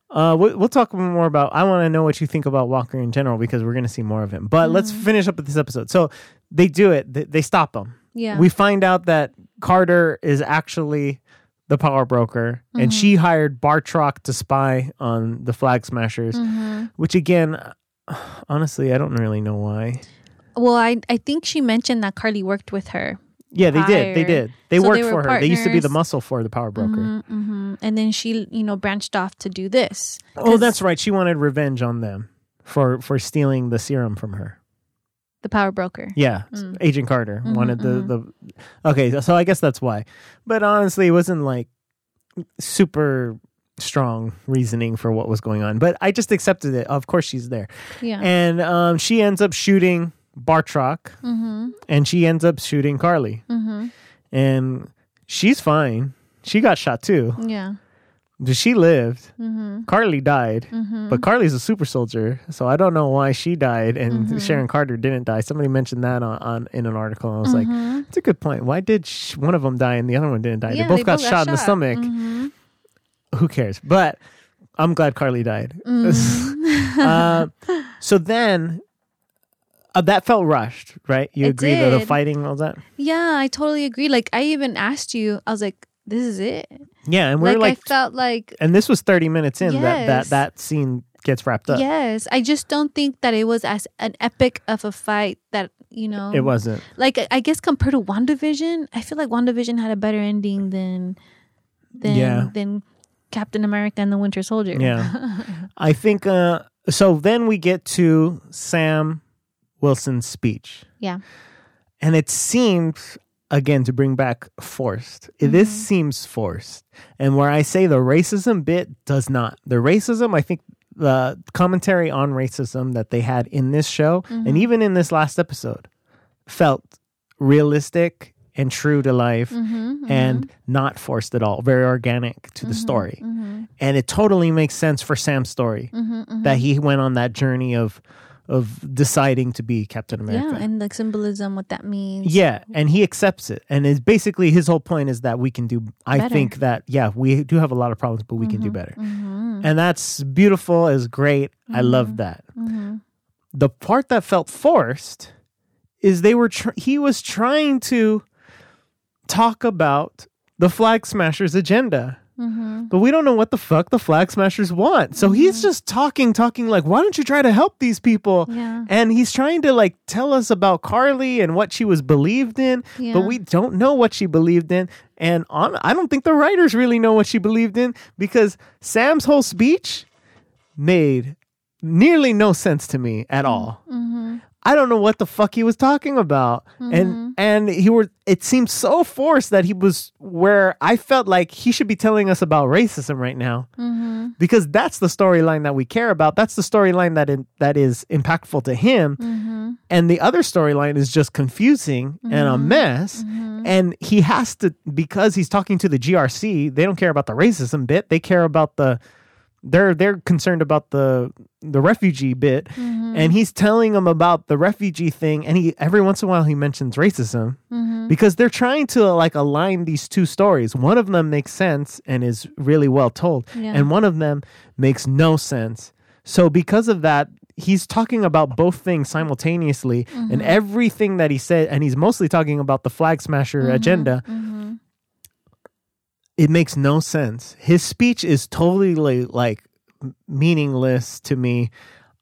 Uh, we'll, we'll talk more about. I want to know what you think about Walker in general because we're going to see more of him. But let's finish up with this episode. So they do it. They, they stop him. yeah, We find out that Carter is actually the power broker, and Mm-hmm. she hired Batroc to spy on the Flag Smashers. Mm-hmm. Which again, honestly, I don't really know why. Well, I I think she mentioned that Karli worked with her, Yeah, they did. They did. They So worked were for her. They used to be the muscle for the power broker. hmm and then she, you know, branched off to do this. Oh, that's right. She wanted revenge on them for for stealing the serum from her. the power broker. Yeah, Mm. Agent Carter Mm-hmm, wanted the the. Okay, so I guess that's why. But honestly, it wasn't like super strong reasoning for what was going on. But I just accepted it. Of course, she's there, Yeah. and um, she ends up shooting Batroc, mm-hmm. and she ends up shooting Karli, Mm-hmm. and she's fine. She got shot too. Yeah. She lived. Mm-hmm. Karli died, Mm-hmm. but Karli's a super soldier, so I don't know why she died and Mm-hmm. Sharon Carter didn't die. Somebody mentioned that on, on in an article. I was like, it's a good point. Why did sh- one of them die and the other one didn't die? Yeah, they both got shot in the stomach. Who cares? But I'm glad Karli died. Mm-hmm. uh, so then. Uh, that felt rushed, right? You It agree that the fighting, all that? Yeah, I totally agree. Like I even asked you, I was like, "This is it." Yeah, and we're Like, like, I felt like and this was 30 minutes in that that that scene gets wrapped up. yes. I just don't think that it was as an epic of a fight that you know. It wasn't. like I- I guess compared to WandaVision, I feel like WandaVision had a better ending than than Yeah. than Captain America and the Winter Soldier. Yeah. I think uh so then we get to Sam Wilson's speech. Yeah. And it seems, again to bring back forced. This mm-hmm. seems forced. And where I say the racism bit does not. The racism, I think the commentary on racism that they had in this show and mm-hmm. even in this last episode felt realistic and true to life Mm-hmm, mm-hmm. and not forced at all, very organic to the story. And it totally makes sense for Sam's story mm-hmm, that he went on that journey of of deciding to be Captain America. Yeah, and like symbolism, what that means. Yeah, and he accepts it. And it's basically his whole point is that we can do I Better. think that yeah, we do have a lot of problems, but we can do better. Mm-hmm. And that's beautiful, is great. I love that. Mm-hmm. The part that felt forced is they were tr- he was trying to talk about the flag smashers agenda. Mm-hmm. But we don't know what the fuck the flag smashers want. So he's just talking, talking like, why don't you try to help these people? Yeah. And he's trying to like tell us about Karli and what she was believed in, Yeah. but we don't know what she believed in. And on, I don't think the writers really know what she believed in because Sam's whole speech made nearly no sense to me at all. Mm-hmm. I don't know what the fuck he was talking about. And and he were it seemed so forced that he was where I felt like he should be telling us about racism right now. Mm-hmm. Because that's the storyline that we care about. That's the storyline that in, that is impactful to him. Mm-hmm. And the other storyline is just confusing and a mess. Mm-hmm. And he has to because he's talking to the GRC, they don't care about the racism bit. They care about the they're they're concerned about the the refugee bit Mm-hmm. and he's telling them about the refugee thing and he every once in a while he mentions racism Mm-hmm. because they're trying to like align these two stories one of them makes sense and is really well told Yeah. and one of them makes no sense so because of that he's talking about both things simultaneously Mm-hmm. and everything that he said and he's mostly talking about the flag smasher agenda Mm-hmm. It makes no sense. His speech is totally like, meaningless to me.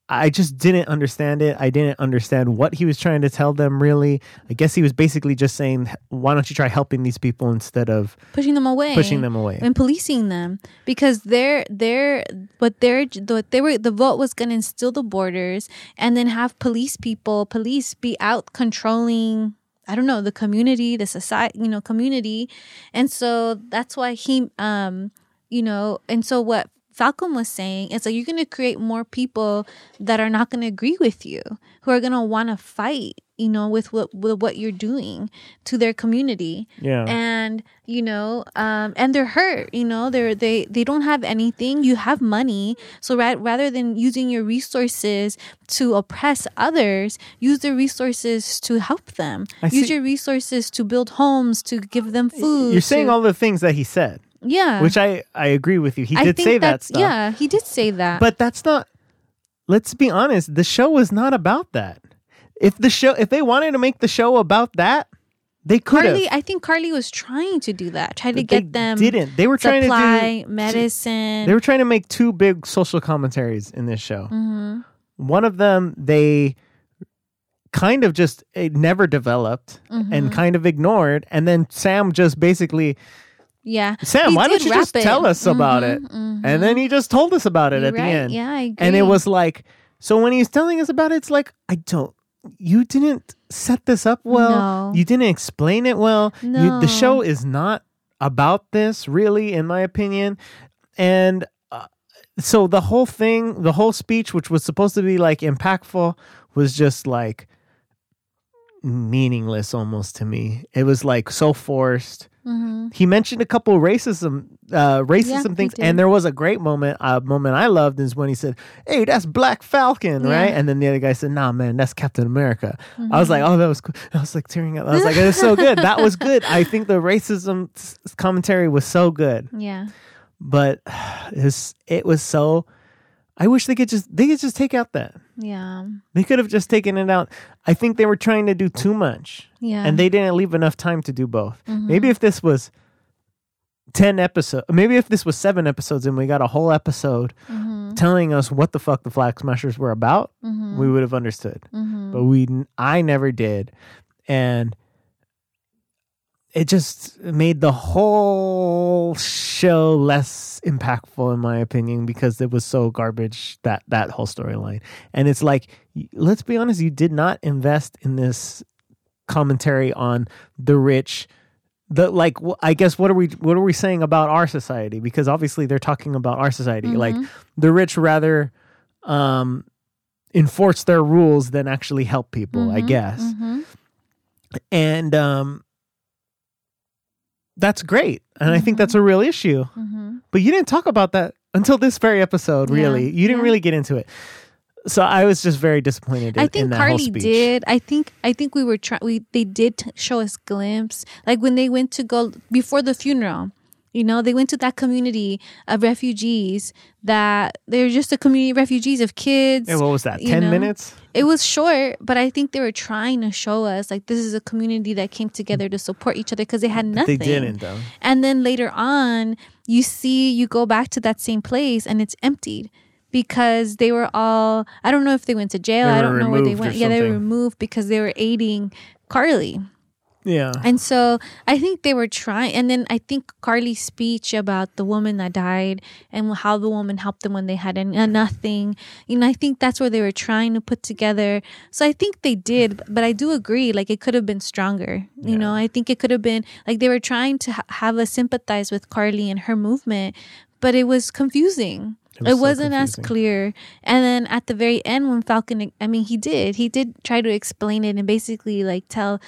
I just didn't understand it. I didn't understand what he was trying to tell them really. I guess he was basically just saying, why don't you try helping these people instead of pushing them away, pushing them away? and policing them because they're they're what they're what they were the vote was going to instill the borders and then have police people police be out controlling I don't know the community the society you know community. And so that's why he um you know and so what Falcon was saying it's like you're going to create more people that are not going to agree with you who are going to want to fight you know with what with what you're doing to their community. Yeah. and you know um and they're hurt you know they're they they don't have anything. You have money. So ra- rather than using your resources to oppress others use the resources to help them. I use see- your resources to build homes to give them food You're saying to- all the things that he said, yeah which I, I agree with you. He I did say that stuff. yeah he did say that But that's not, let's be honest, the show was not about that. If the show, if they wanted to make the show about that, they could. Karli, I think Karli was trying to do that, try to get them didn't. They were trying to do- medicine. They were trying to make two big social commentaries in this show. Mm-hmm. One of them, they kind of just it never developed Mm-hmm. and kind of ignored. And then Sam just basically, yeah, Sam, He why don't you just it. tell us about Mhm, it? mhm. And then he just told us about it You're at right. the end. Yeah, I agree. And it was like, so when he's telling us about it, it's like, I don't. you didn't set this up well. No. You didn't explain it well. You, No. the show is not about this, really, in my opinion. And uh, so the whole thing, the whole speech, which was supposed to be like impactful, was just like meaningless almost to me. It was like so forced. Mm-hmm. He mentioned a couple racism, uh, racism he things, and there was a great moment. A moment I loved is when he said, "Hey, that's Black Falcon, Yeah. right?" And then the other guy said, "Nah, man, that's Captain America." I Mm-hmm. was like, "Oh, that was," cool. I was like tearing up. I was like, "It's so good. That was good." I think the racism commentary was so good, Yeah. but it was, it was so. I wish they could just they could just take out that. Yeah. They could have just taken it out. I think they were trying to do too much Yeah. and they didn't leave enough time to do both. Mm-hmm. Maybe if this was 10 episodes, maybe if this was seven episodes and we got a whole episode Mm-hmm. telling us what the fuck the Flag Smashers were about, we would have understood. Mm-hmm. But we, I never did. And it just made the whole show less impactful in my opinion because it was so garbage that that whole storyline. And it's like let's be honest you did not invest in this commentary on the rich the like i guess what are we what are we saying about our society? Because obviously they're talking about our society. Like the rich rather um enforce their rules than actually help people i guess. Mm-hmm. and um that's great and i think that's a real issue Mm-hmm. but you didn't talk about that until this very episode Yeah, really you didn't yeah. really get into it so i was just very disappointed in, I in think Karli did. I think I think we were trying. We they did show us glimpse, like when they went to go before the funeral. You know, they went to that community of refugees that they're just a community of refugees of kids. And what was that 10 know? minutes It was short, but I think they were trying to show us like this is a community that came together to support each other because they had nothing. they didn't though And then later on, you see, you go back to that same place and it's emptied because they were all, I don't know if they went to jail. I don't know where they went. Yeah, they were removed because they were aiding Karli. Yeah And so I think they were trying. And then I think Karli's speech about the woman that died and how the woman helped them when they had uh, nothing, you know, I think that's where they were trying to put together. So I think they did, but I do agree, like it could have been stronger. You know, I think it could have been like they were trying to ha- have us sympathize with Karli and her movement, but it was confusing. It It, was so was not as clear. And then at the very end, when Falcon, I mean, he did, he did try to explain it and basically like tell,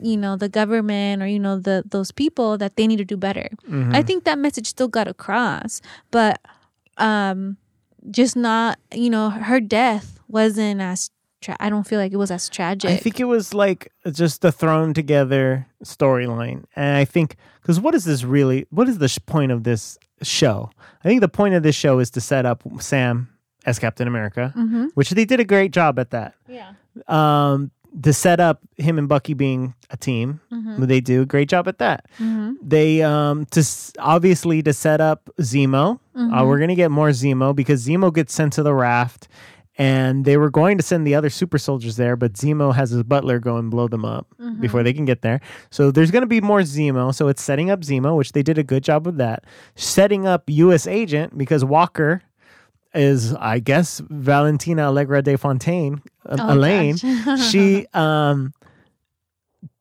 you know, the government or you know the those people that they need to do better. Mm-hmm. I think that message still got across, but um, just not, you know, her death wasn't as. Tra- I don't feel like it was as tragic. I think it was like just a thrown together storyline. And I think, because what is this really, what is the sh- point of this show? I think the point of this show is to set up Sam as Captain America, Mm-hmm. which they did a great job at that. yeah. Um, to set up him and Bucky being a team, Mm-hmm. they do a great job at that. They um to obviously to set up Zemo. Mm-hmm. Uh, we're gonna get more Zemo because Zemo gets sent to the raft, and they were going to send the other super soldiers there, but Zemo has his butler go and blow them up Mm-hmm. before they can get there. So there's gonna be more Zemo. So it's setting up Zemo, which they did a good job with that. Setting up U.S. Agent because Walker is I guess Valentina Allegra de Fontaine, uh, Oh, Elaine. she um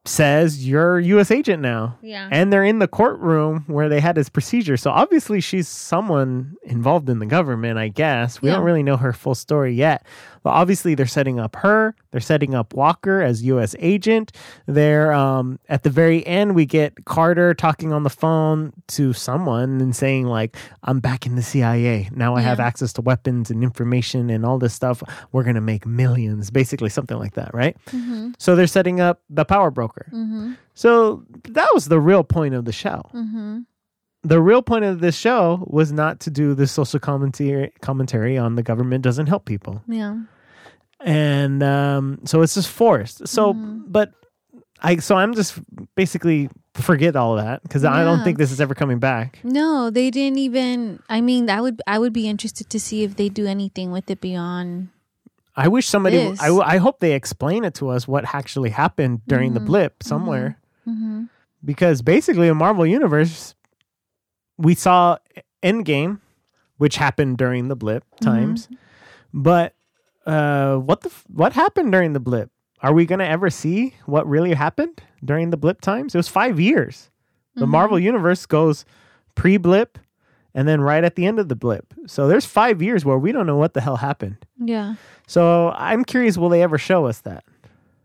says you're a U.S. agent now. Yeah. And they're in the courtroom where they had this procedure. So obviously she's someone involved in the government, I guess. We Yeah. don't really know her full story yet. Obviously they're setting up her. They're setting up Walker as U.S. agent. They're um, at the very end we get Carter talking on the phone to someone and saying like, "I'm back in the CIA now. I have access to weapons and information and all this stuff. We're gonna make millions, basically something like that, right?" Mm-hmm. So they're setting up the power broker. So that was the real point of the show. Mm-hmm. The real point of this show was not to do the social commentary commentary on the government doesn't help people, Yeah. And um, so it's just forced. So, Mm-hmm. but I so I'm just basically forget all that because I don't think this is ever coming back. No, they didn't even. I mean, that would I would be interested to see if they do anything with it beyond. I wish somebody. This. I, I hope they explain it to us what actually happened during the blip somewhere. Mm-hmm. because basically in Marvel Universe, we saw Endgame, which happened during the blip times, but uh, what the f- what happened during the blip? are we going to ever see what really happened during the blip times? It was five years. The mm-hmm. Marvel Universe goes pre blip and then right at the end of the blip. So there's five years where we don't know what the hell happened. Yeah. So I'm curious, will they ever show us that?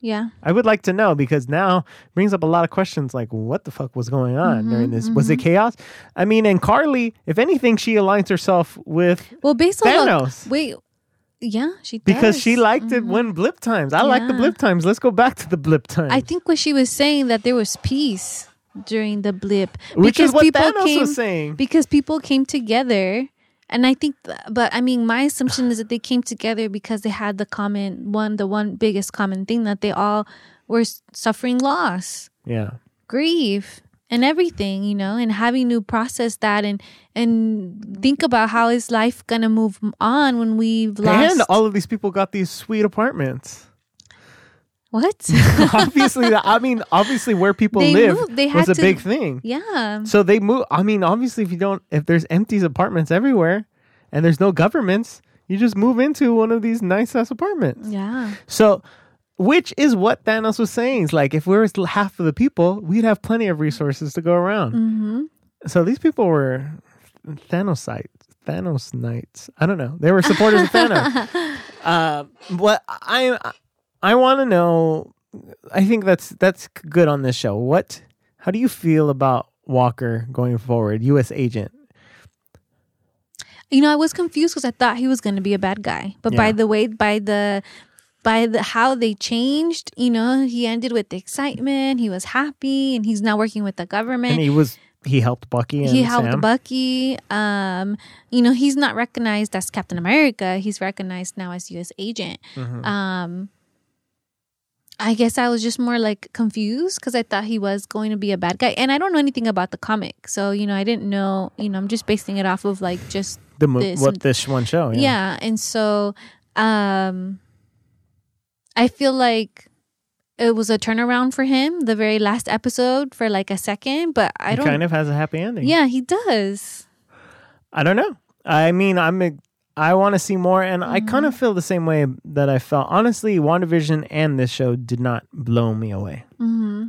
Yeah. I would like to know because now it brings up a lot of questions like what the fuck was going on mm-hmm, during this? Was it mm-hmm. chaos? I mean, and Karli, if anything, she aligns herself with Well, based on Thanos. the wait, yeah, she because she liked it mm-hmm. when blip times. I like the blip times. Let's go back to the blip times. I think what she was saying that there was peace during the blip Which is because what people Thanos came was saying. because people came together. And I think, th- but I mean, my assumption is that they came together because they had the common one, the one biggest common thing that they all were suffering loss. yeah. grief and everything you know and having to process that and and think about how is life gonna move on when we've lost And all of these people got these sweet apartments. what obviously, I mean, obviously, where people They live moved. They was a to- big thing. yeah So they move. I mean, obviously, if you don't, if there's empty apartments everywhere, and there's no governments, you just move into one of these nice ass apartments. yeah So, which is what Thanos was saying. Is like if we were half of the people, we'd have plenty of resources to go around. mm-hmm. So these people were Thanosites, Thanos knights. I don't know. They were supporters of Thanos. Uh, what I I want to know. I think that's that's good on this show. What? How do you feel about Walker going forward, U.S. agent? you know i was confused because i thought he was gonna be a bad guy but by the way by the by the how they changed you know he ended with the excitement he was happy and he's now working with the government And he was he helped Bucky and he helped Sam. Bucky. Um, you know, he's not recognized as Captain America. He's recognized now as U.S. agent. Mm-hmm. Um, I guess I was just more like confused because I thought he was going to be a bad guy, and I don't know anything about the comic, so you know, I didn't know. You know, I'm just basing it off of like just the mo- this. what this one show? yeah. and so, um, I feel like. It was a turnaround for him, the very last episode for like a second, but I he don't. kind of has a happy ending. Yeah, he does. I don't know. I mean, I'm a, I want to see more, and I Mm-hmm. kind of feel the same way that I felt. Honestly, WandaVision and this show did not blow me away. hmm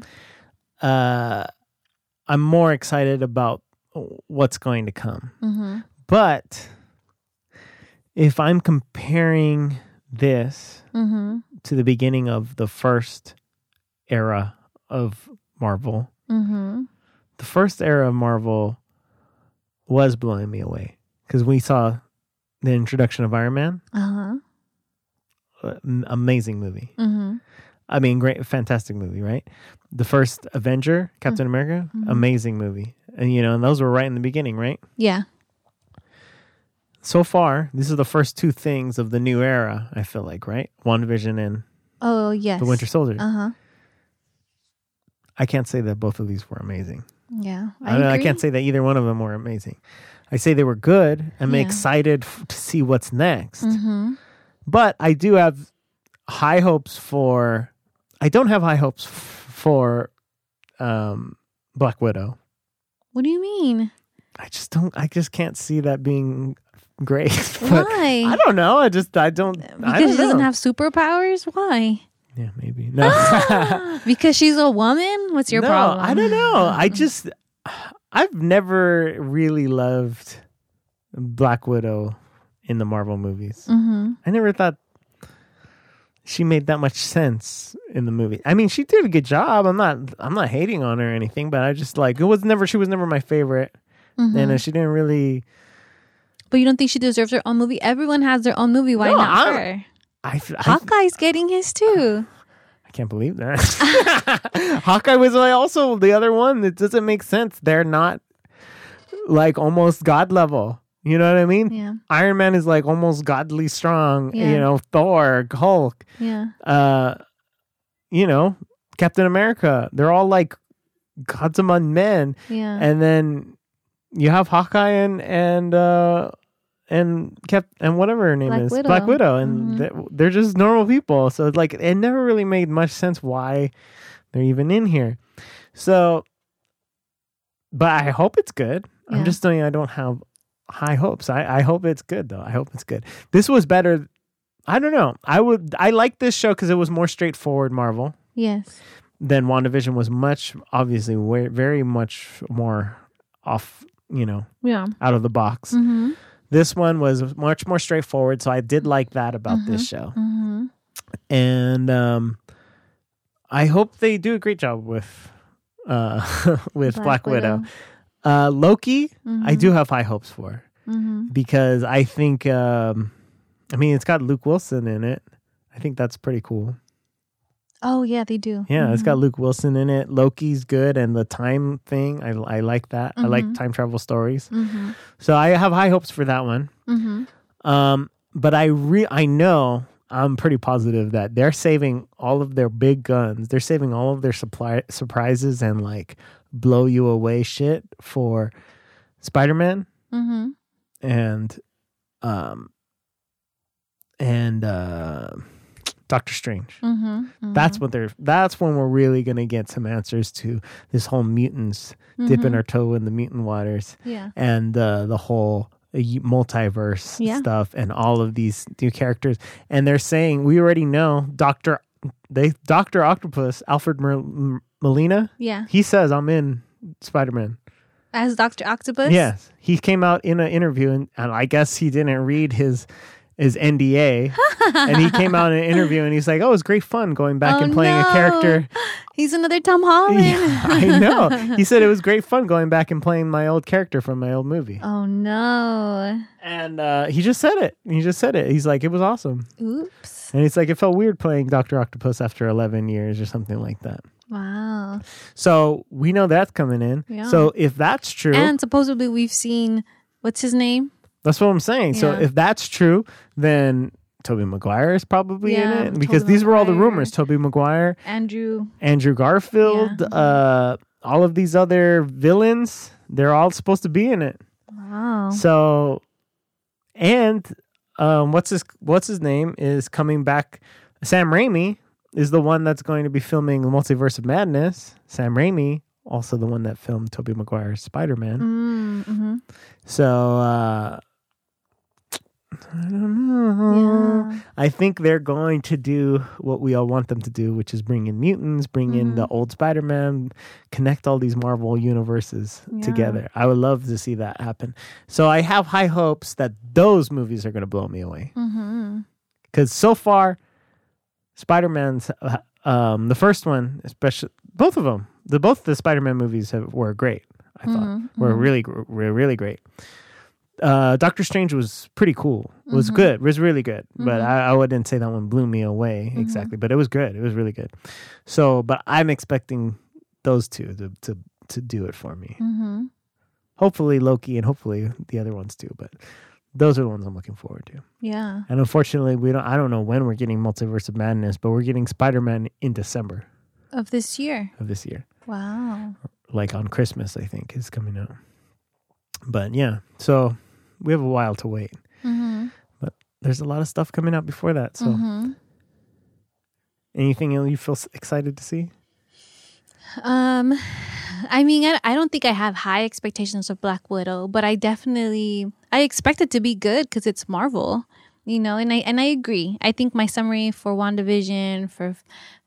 Uh, I'm more excited about what's going to come. hmm But if I'm comparing this hmm to the beginning of the first era of Marvel, hmm the first era of Marvel was blowing me away because we saw the introduction of Iron Man. Uh-huh. Uh, amazing movie. hmm I mean, great, fantastic movie, right? The first Avenger, Captain America, amazing movie. And you know, and those were right in the beginning, right? Yeah. So far, these are the first two things of the new era. I feel like, right? WandaVision and Oh, yes. the Winter Soldier. Uh-huh. I can't say that both of these were amazing. Yeah. I, I, agree. can't say that either one of them were amazing. I say they were good. I'm Yeah. excited f- to see what's next. Mhm. But I do have high hopes for. I don't have high hopes f- for um, Black Widow. What do you mean? I just don't. I just can't see that being great. Why? I don't know. I just. I don't. I because don't she doesn't know. have superpowers? Why? Yeah, maybe no. because she's a woman? What's your no, problem? I don't know. I just. I've never really loved Black Widow in the Marvel movies. Mm-hmm. I never thought she made that much sense in the movie. I mean, she did a good job. I'm not I'm not hating on her or anything, but I just like it was never she was never my favorite. Mm-hmm. And uh, she didn't really But you don't think she deserves her own movie? Everyone has their own movie. Why No, not I- her? I, f- I, Hawkeye's getting his too. I can't believe that. Hawkeye was like also the other one that doesn't make sense. They're not like almost god level. You know what I mean? Yeah. Iron Man is like almost godly strong. Yeah. You know, Thor, Hulk, Yeah. uh, you know, Captain America. They're all like gods among men. Yeah. And then you have Hawkeye and and uh and kept and whatever her name Black is Widow. Black Widow, and Mhm. they're, just normal people. So like it never really made much sense why they're even in here. So, but I hope it's good. Yeah. I'm just telling you, I don't have high hopes. I I hope it's good though. I hope it's good. This was better I don't know. I would. I like this show because it was more straightforward Marvel Yes. than WandaVision was. Much obviously, way, very much more off. You know, Yeah. out of the box. Mm-hmm. This one was much more straightforward, so I did like that about this show. Mm-hmm. And um, I hope they do a great job with uh, with Black, Widow. Uh, Loki, I do have high hopes for Mm-hmm. because I think, um, I mean, it's got Luke Wilson in it. I think that's pretty cool. Oh yeah, they do. Yeah, it's got Luke Wilson in it. Loki's good, and the time thing, I, I like that. I like time travel stories. Mm-hmm. So I have high hopes for that one. Mm-hmm. Um, but I re I know I'm pretty positive that they're saving all of their big guns. They're saving all of their supply surprises and like blow you away shit for Spider Man Mm-hmm. and um and uh Doctor Strange. Mm-hmm. That's what they're. That's when we're really gonna get some answers to this whole mutants dipping our toe in the mutant waters Yeah. and uh, the whole uh, multiverse Yeah. stuff and all of these new characters. And they're saying we already know Doctor they Doctor Octopus Alfred Mer- Molina. Yeah. He says I'm in Spider Man. As Doctor Octopus. Yes, he came out in an interview and, and I guess he didn't read his his NDA and he came out in an interview and he's like, "Oh, it was great fun going back Oh, and playing no. a character." He's another Tom Holland. Yeah, I know. He said it was great fun going back and playing my old character from my old movie. Oh no. And uh, he just said it. He just said it. He's like, it was awesome. Oops. And it's like, it felt weird playing Dr. Octopus after 11 years or something like that. Wow. So we know that's coming in. Yeah. So if that's true, And supposedly we've seen what's his name? That's what I'm saying. So Yeah. if that's true, then Tobey Maguire is probably Yeah, in it because Tobey these were all the Maguire. rumors. Tobey Maguire, Andrew. Andrew Garfield, uh, all of these other villains, they're all supposed to be in it. Wow. So, and um, what's his what's his name is coming back. Sam Raimi is the one that's going to be filming the Multiverse of Madness. Sam Raimi, also the one that filmed Tobey Maguire's Spider Man. Mm, hmm So uh, I don't know. Yeah. I think they're going to do what we all want them to do, which is bring in mutants, bring in the old Spider Man, connect all these Marvel universes Yeah. together. I would love to see that happen. So I have high hopes that those movies are going to blow me away. Mm-hmm. Because so far, Spider Man's, uh, um, the first one, especially both of them, the both the Spider Man movies have, were great. I thought were really were really great. Uh, Doctor Strange was pretty cool. It was good. It was really good. But I, I wouldn't say that one blew me away exactly. But it was good. It was really good. So, but I'm expecting those two to to to do it for me. Mm-hmm. Hopefully Loki and hopefully the other ones too. But those are the ones I'm looking forward to. Yeah. And unfortunately, we don't. I don't know when we're getting Multiverse of Madness, but we're getting Spider Man in December Of this year. of this year, Wow. like on Christmas. I think is coming out. But yeah, so we have a while to wait. Mm-hmm. But there's a lot of stuff coming out before that. So Mm-hmm. anything you feel excited to see? Um, I mean, I, I don't think I have high expectations of Black Widow, but I definitely I expect it to be good because it's Marvel, you know. And I and I agree. I think my summary for WandaVision, for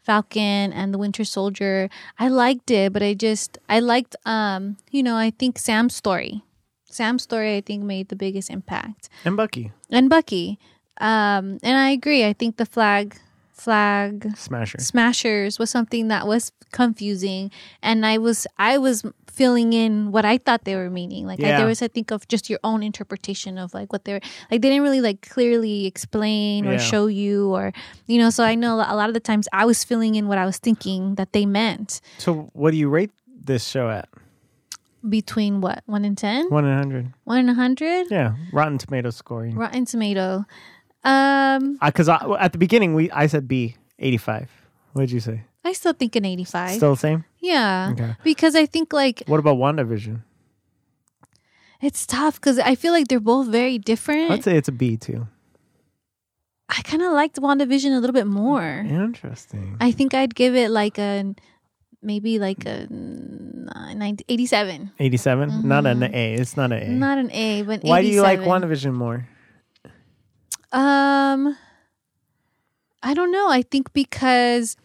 Falcon, and the Winter Soldier, I liked it, but I just I liked um, you know, I think Sam's story. Sam's story, I think, made the biggest impact And Bucky, and Bucky. Um, and I agree. I think the flag flag Smasher. smashers was something that was confusing and i was i was filling in what i thought they were meaning like I, there was i think of just your own interpretation of like what they're like they didn't really like clearly explain or Yeah. show you or you know so i know a lot of the times i was filling in what i was thinking that they meant So what do you rate this show at? Between what one and ten One in hundred. one and a hundred Yeah, Rotten Tomato scoring. rotten tomato um Because I, at the beginning we I said B eighty five. What did you say? i still think an 85 Still the same. yeah Okay. because i think like What about WandaVision? it's tough because i feel like they're both very different I'd say it's a B too. I kind of liked WandaVision a little bit more. Interesting. I think I'd give it like a maybe like a nine- 87. 87 Not an A. It's not an A. Not an A, but Why do you like 87. WandaVision more? Um I don't know. I think because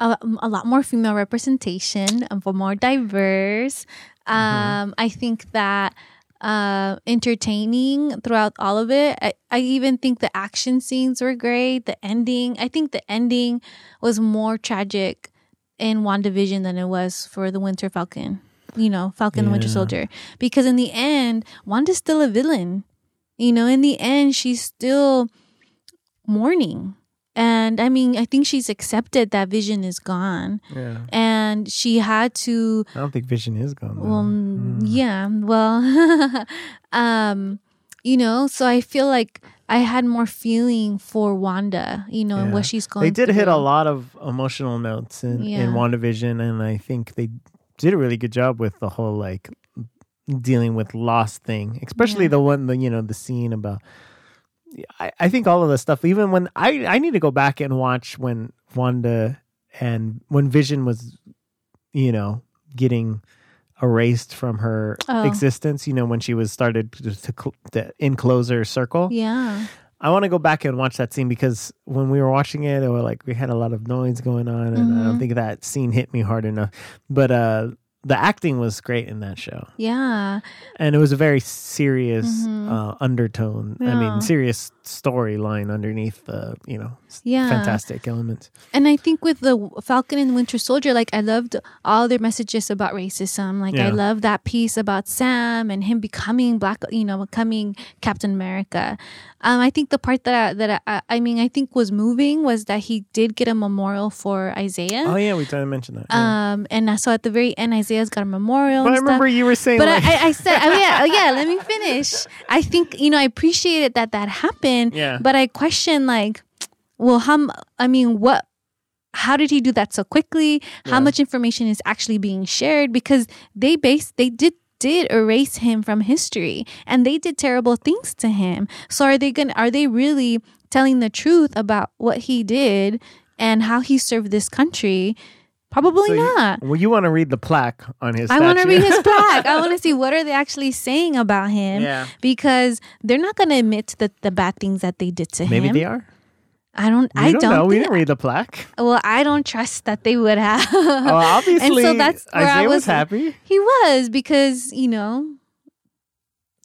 a, a lot more female representation, um, for more diverse. Um, I think that uh, entertaining throughout all of it. I, I even think the action scenes were great. The ending, I think the ending was more tragic in WandaVision than it was for the Winter Falcon. You know, Falcon the Winter Soldier. Because in the end, Wanda's still a villain. You know, in the end, she's still mourning. And I mean, I think she's accepted that Vision is gone. Yeah. And she had to I don't think Vision is gone. though. well, mm, yeah. Well, um, you know, so I feel like I had more feeling for Wanda, you know, and what she's going. they did hit a lot of emotional notes in, Yeah. in WandaVision, and I think they did a really good job with the whole like dealing with loss thing, especially Yeah. the one, the you know, the scene about. I, I think all of the stuff, even when I I need to go back and watch when Wanda and when Vision was, you know, getting erased from her Oh. existence. You know, when she was started to, cl- to enclose her circle. Yeah, I want to go back and watch that scene because when we were watching it, it was like we had a lot of noise going on, and I don't Mhm. think that scene hit me hard enough. But uh, the acting was great in that show, yeah, and it was a very serious Mhm. uh, undertone. I mean, serious storyline underneath the you know yeah. fantastic elements. And I think with the Falcon and Winter Soldier, like I loved all their messages about racism. Like I love that piece about Sam and him becoming black, you know, becoming Captain America. Um, I think the part that I, that I, I mean, I think was moving was that he did get a memorial for Isaiah. Oh yeah, we didn't mention that. yeah. Um, and so at the very end, Isaiah's got a memorial. but I remember stuff. you were saying, But like, I, I, I said, oh yeah, oh yeah. Let me finish. I think you know I appreciated that that happened. Yeah. But I question like, well, how? I mean, what? How did he do that so quickly? How Yeah. much information is actually being shared? Because they base they did did erase him from history and they did terrible things to him. So are they going to are they really telling the truth about what he did and how he served this country? Probably So you- not. well, you want to read the plaque on his. I want to read his plaque. I want to see what are they actually saying about him Yeah. because they're not going to admit that the bad things that they did to Maybe him. Maybe they are. I don't. We I don't, don't. know. We didn't read the plaque. well, I don't trust that they would have. Oh, obviously, and so that's where Isaiah I was was happy. He was because you know,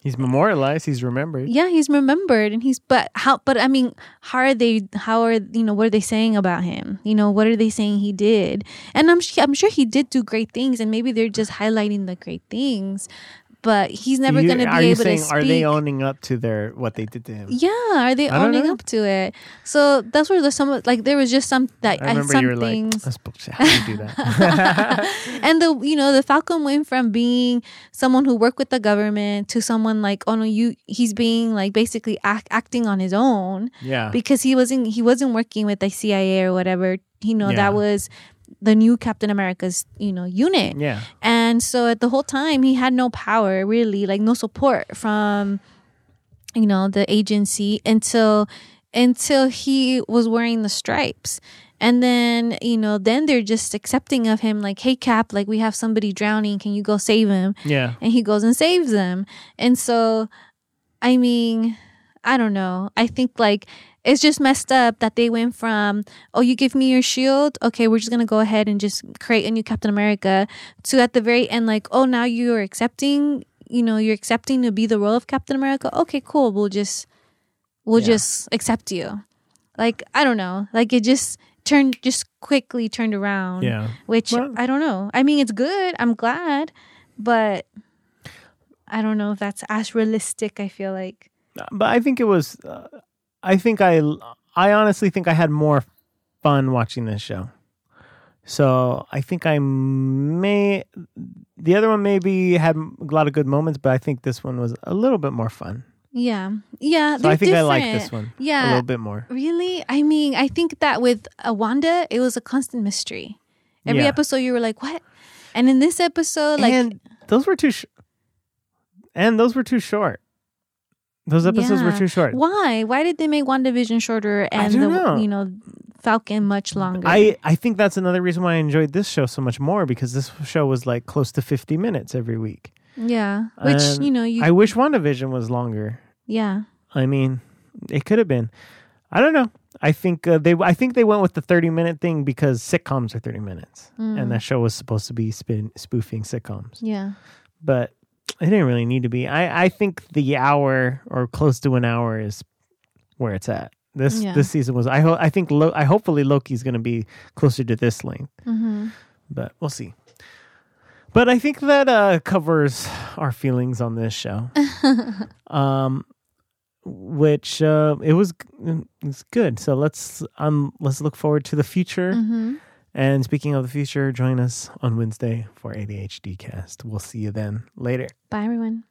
He's memorialized. He's remembered. yeah, he's remembered, and he's. But how? But I mean, how are they? How are you know? What are they saying about him? You know, what are they saying he did? And I'm I'm sure he did do great things, and maybe they're just highlighting the great things. But he's never going to be able saying, to speak. Are they owning up to their what they did to him? Yeah, are they I owning up to it? So that's where the some like there was just some that I I, remember some you were like, things, "That's bullshit. How do you do that?" and the you know the Falcon went from being someone who worked with the government to someone like oh no you he's being like basically act, acting on his own yeah, because he wasn't he wasn't working with the CIA or whatever you know Yeah. that was the new Captain America's you know unit yeah, and so at the whole time he had no power really, like no support from you know the agency until until he was wearing the stripes. And then, you know, then they're just accepting of him like, "Hey Cap, like we have somebody drowning, can you go save him?" yeah. And he goes and saves them. And so I mean, I don't know. I think like it's just messed up that they went from, oh, you give me your shield. Okay, we're just going to go ahead and just create a new Captain America to at the very end, like, oh, now you're accepting, you know, you're accepting to be the role of Captain America. Okay, cool. We'll just, we'll Yeah. just accept you. Like, I don't know. Like it just turned, just quickly turned around. Yeah. Which Well- I don't know. I mean, it's good. I'm glad. But I don't know if that's as realistic, I feel like. But I think it was. Uh, I think I. I honestly think I had more fun watching this show. So I think I may. The other one maybe had a lot of good moments, but I think this one was a little bit more fun. Yeah. Yeah. So I think I like this one Yeah, a little bit more. Really? I mean, I think that with Wanda, it was a constant mystery. Every Yeah. episode, you were like, what? And in this episode, like, and those were too. Sh- and those were too short. Those episodes were too short. why? Why did they make WandaVision shorter and the, know. you know, Falcon much longer? I, I think that's another reason why I enjoyed this show so much more because this show was like close to 50 minutes every week. yeah. Which, you know, you, I wish WandaVision was longer. yeah. I mean, it could have been. I don't know. I think uh, they I think they went with the 30 minute thing because sitcoms are 30 minutes, and that show was supposed to be spin, spoofing sitcoms, Yeah. but it didn't really need to be. I I think the hour or close to an hour is where it's at. This Yeah. this season was I ho- I think Lo- I hopefully Loki's going to be closer to this length, Mm-hmm. but we'll see. But I think that uh, covers our feelings on this show. um, which uh, it was it's good. So let's um let's look forward to the future. Mm-hmm. And speaking of the future, join us on Wednesday for ADHD Cast. We'll see you then. Later. Bye, everyone.